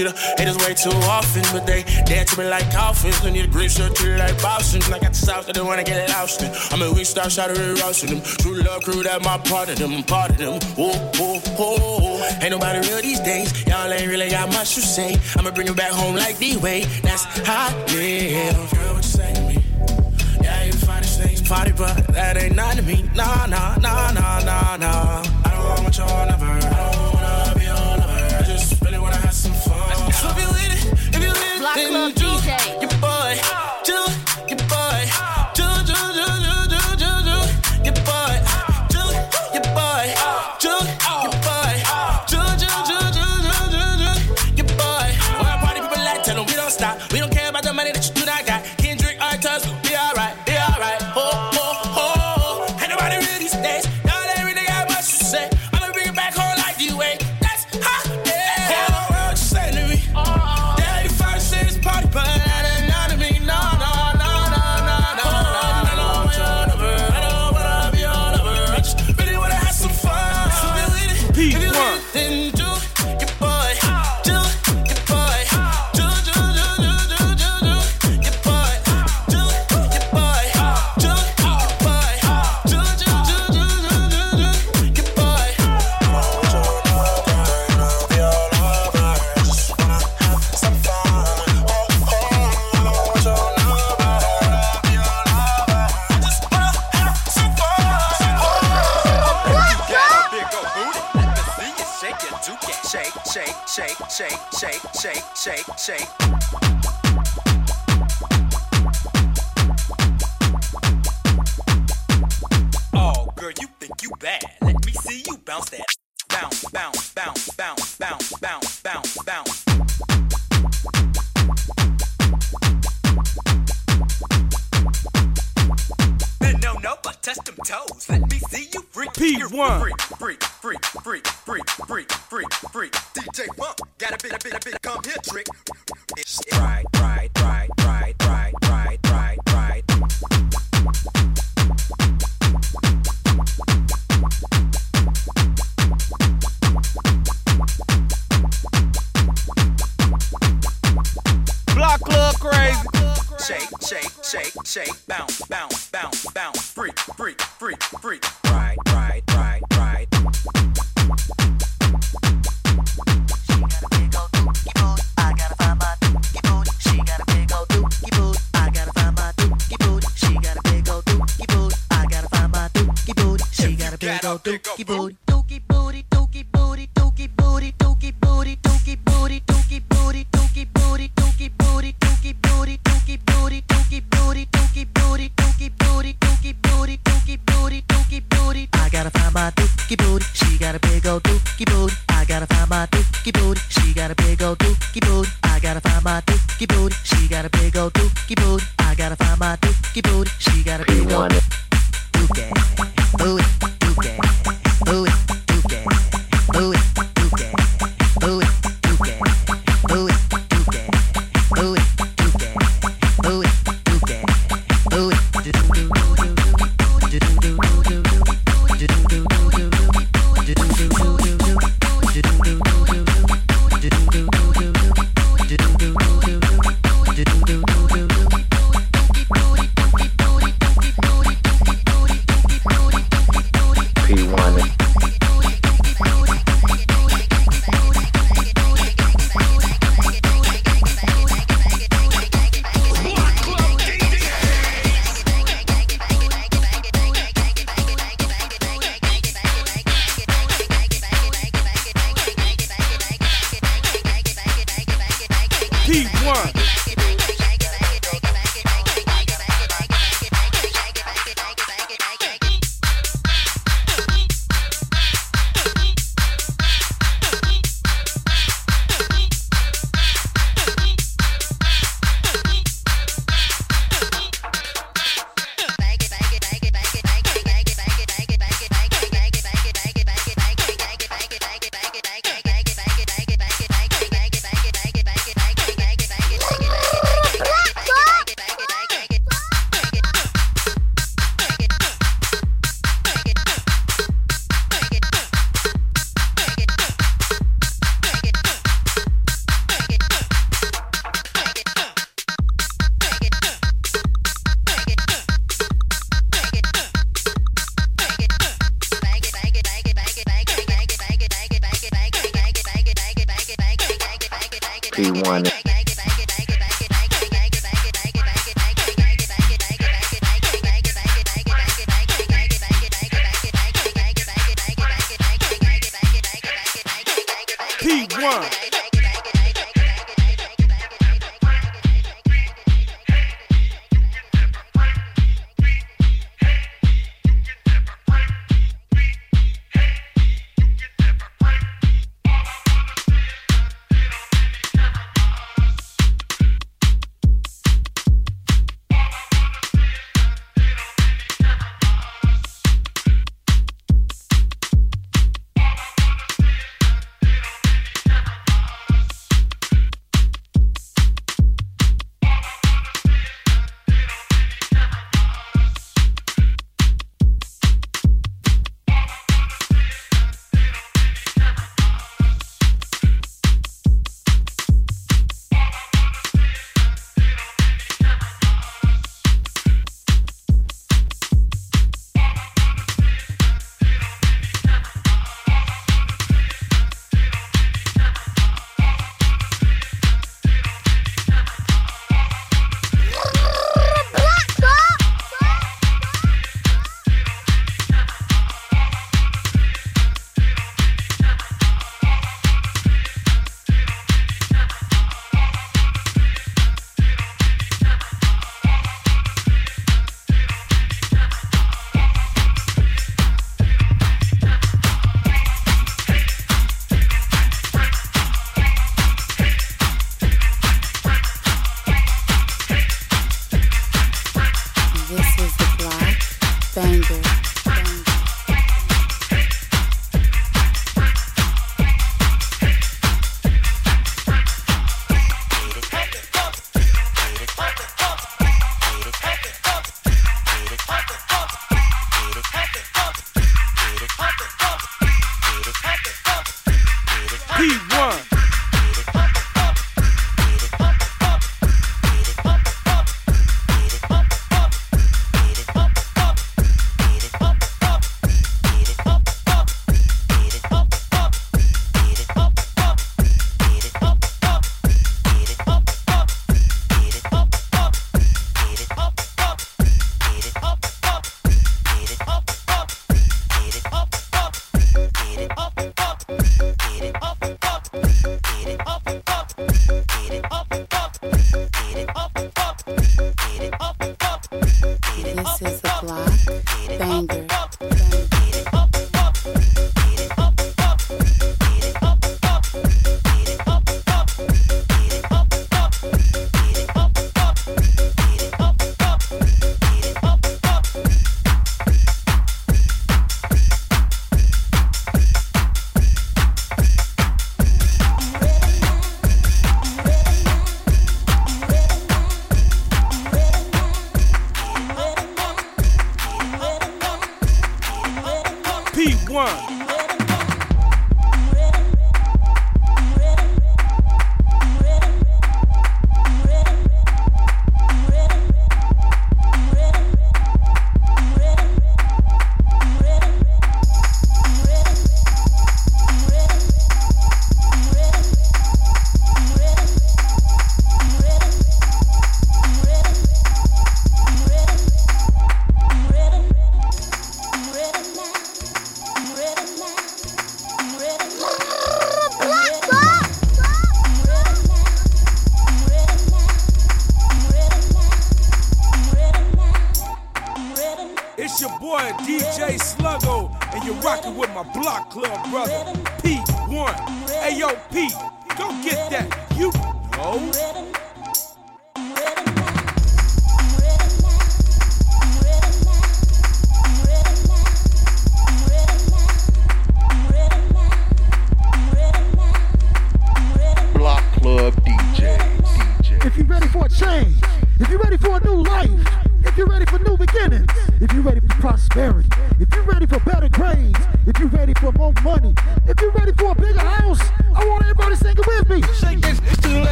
S10: See the haters way too often, but they dance to me like coffins. I need a grip shirt, treat like Boston. I got the sauce, I don't wanna get lost in. I'm a weak star, shattering to roasting them. True love crew, that my part of them, part of them. Oh oh oh. Ain't nobody real these days. Y'all ain't really got much to say. I'ma bring you back home like the way That's how I live. Girl, what you say to me? Yeah, you the finest things party, but that ain't nothing to me. Nah, nah, nah, nah, nah, nah. I don't want
S7: what you
S2: never.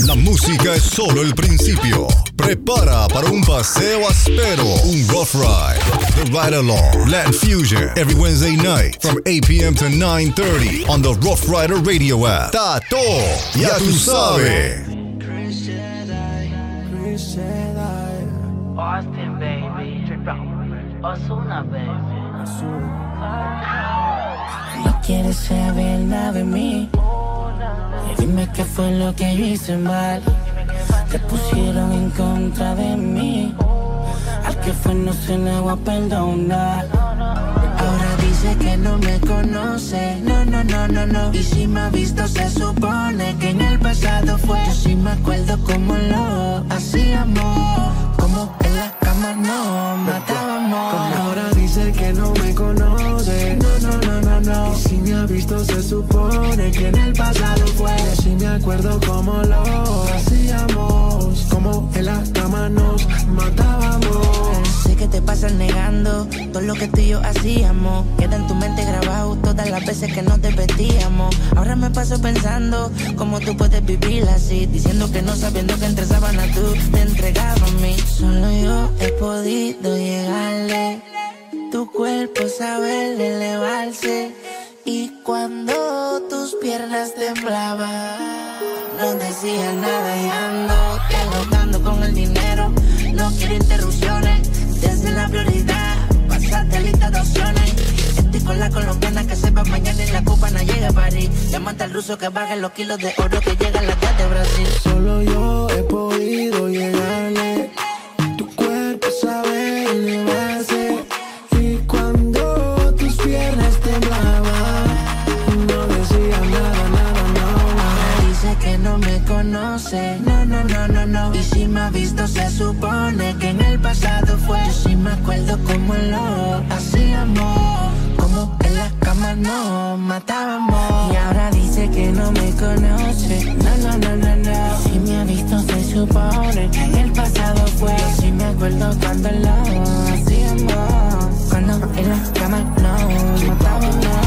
S24: La música es solo el principio. Prepara para un paseo áspero, un rough ride. The Ride Along, Latin Fusion, every Wednesday night from 8 p.m. to 9.30 on the Rough Rider radio app. Tato, ya tú sabes.
S25: Austin, baby. Ozuna, baby.
S26: No quieres saber nada de mí. Y dime qué fue lo que yo hice mal. Te pusieron en contra de mí. Al que fue no se le va a perdonar. Ahora dice que no me conoce. No, no, no, no, no. Y si me ha visto, se supone que en el pasado fue. Yo sí me acuerdo como lo hacíamos. Como en la cama no matábamos.
S27: Dice que no me conoce. No, no, no, no, no. Si me ha visto, se supone que en el pasado fue. Sí me acuerdo como lo hacíamos. Como en la cama nos matábamos.
S26: Sé que te pasas negando todo lo que tú y yo hacíamos. Queda en tu mente grabado todas las veces que no te vestíamos. Ahora me paso pensando cómo tú puedes vivir así, diciendo que no sabiendo que entre sábanas tú te entregabas a mí. Solo yo he podido llegarle. Tu cuerpo sabe elevarse y cuando tus piernas temblaban, no decía nada y ando agotando con el dinero. No quiero interrupciones desde la prioridad. Pasate lista de opciones. Estoy con la colombiana que sepa mañana y la cubana llega a París. Llámate al ruso que baje los kilos de oro que llegan las de Brasil.
S27: Solo yo he podido llegarle. No, no,
S26: no, no, no. Y si me ha visto, se supone que en el pasado fue. Yo sí me acuerdo como lo hacíamos, como en la cama nos matábamos. Y ahora dice que no me conoce, no, no, no, no, no. Si me ha visto, se supone que en el pasado fue. Yo sí me acuerdo cuando lo hacíamos, cuando en la cama nos matábamos.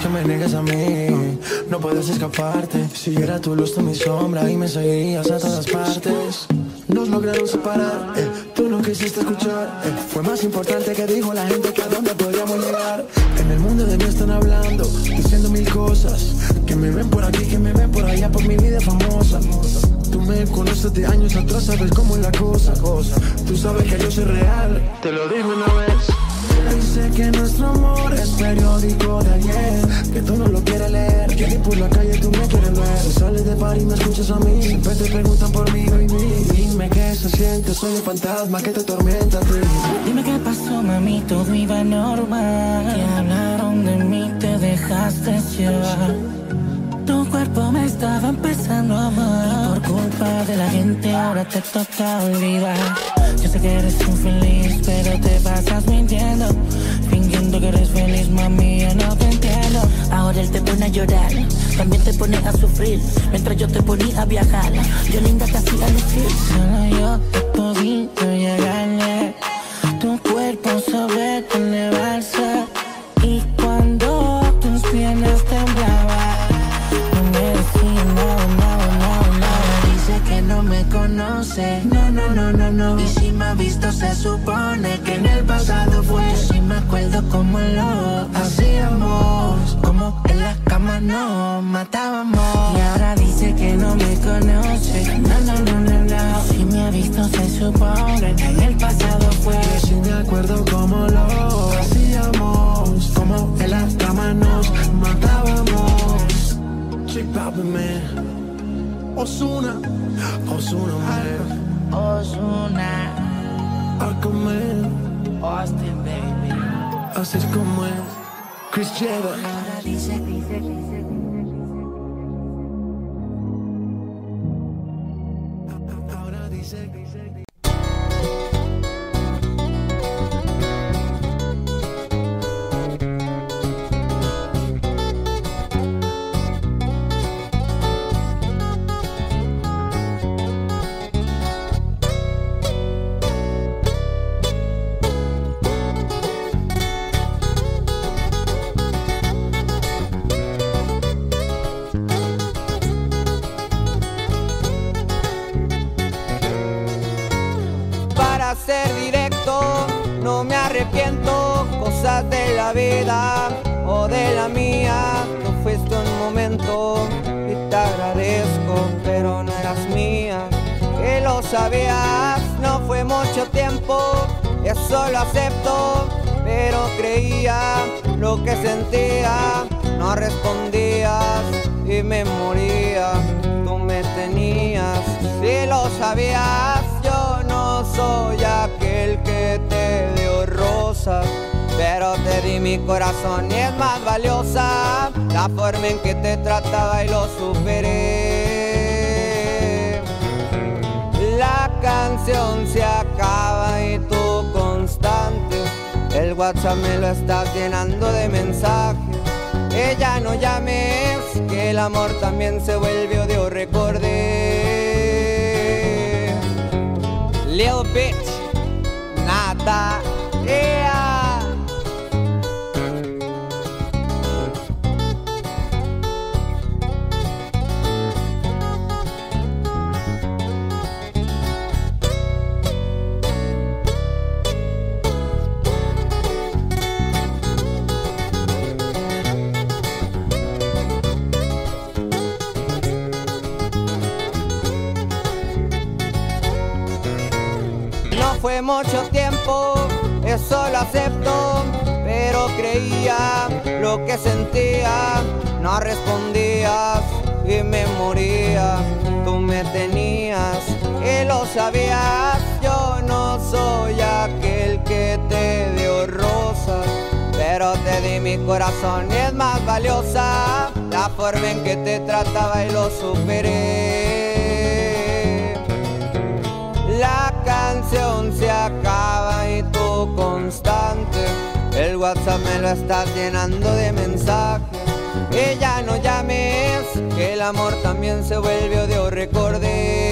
S27: Que me niegues a mí, no puedes escaparte. Si era tu luz, tú mi sombra y me seguías a todas partes. Nos lograron separar, eh, tú no quisiste escuchar. eh. Fue más importante que dijo la gente que a dónde podríamos llegar. En el mundo de mí están hablando, diciendo mil cosas. Que me ven por aquí, que me ven por allá, por mi vida famosa. Tú me conoces de años atrás, sabes cómo es la cosa. Tú sabes que yo soy real, te lo dije una vez. Dice que nuestro amor es periódico de ayer Que tú no lo quieres leer Que por la calle tú me quieres ver Si sales de par y me escuchas a mí Siempre te preguntan por mí, baby Dime qué se siente, soy el fantasma que te atormenta a ti
S26: Dime qué pasó, mami, todo iba normal. Que hablaron de mí, te dejaste llevar. Tu cuerpo me estaba empezando a amar. Por culpa de la gente, ahora te toca olvidar. Yo sé que eres infeliz, pero te pasas mintiendo. Fingiendo que eres feliz, mami, yo no te entiendo. Ahora él te pone a llorar, también te pone a sufrir. Mientras yo te ponía a viajar, yo linda te hacía lucir. Solo yo he podido llegarle. Tu cuerpo sabe elevarse. Y no, no, no, no, no. Y si me ha visto, se supone que en el pasado fue. Yo sí me acuerdo cómo lo hacíamos, como en la cama nos matábamos. Y ahora dice que no me conoce, no, no, no, no, no. Si me ha visto, se supone que en el pasado fue.
S27: Yo sí me acuerdo cómo lo hacíamos Como en la cama nos matábamos Man Osuna. Osuna
S26: Osuna.
S27: Aquaman
S26: Austin, baby.
S27: Así es como es. Chris Jeva
S26: dice, dice, dice.
S28: Eso lo acepto, pero creía lo que sentía. No respondías y me moría. Tú me tenías, si lo sabías, yo no soy aquel que te dio rosas. Pero te di mi corazón y es más valiosa la forma en que te trataba y lo superé. La canción se WhatsApp me lo estás llenando de mensajes. Ella no llames, que el amor también se vuelve odio, recordé. Lil bitch, nada.
S23: mucho tiempo, eso lo acepto, pero creía lo que sentía, no respondías y me moría, tú me tenías y lo sabías, yo no soy aquel que te dio rosas, pero te di mi corazón y es más valiosa la forma en que te trataba y lo superé. se acaba y tú constante. El WhatsApp me lo está llenando de mensajes. Que ya no llames, que el amor también se vuelve odio recordé.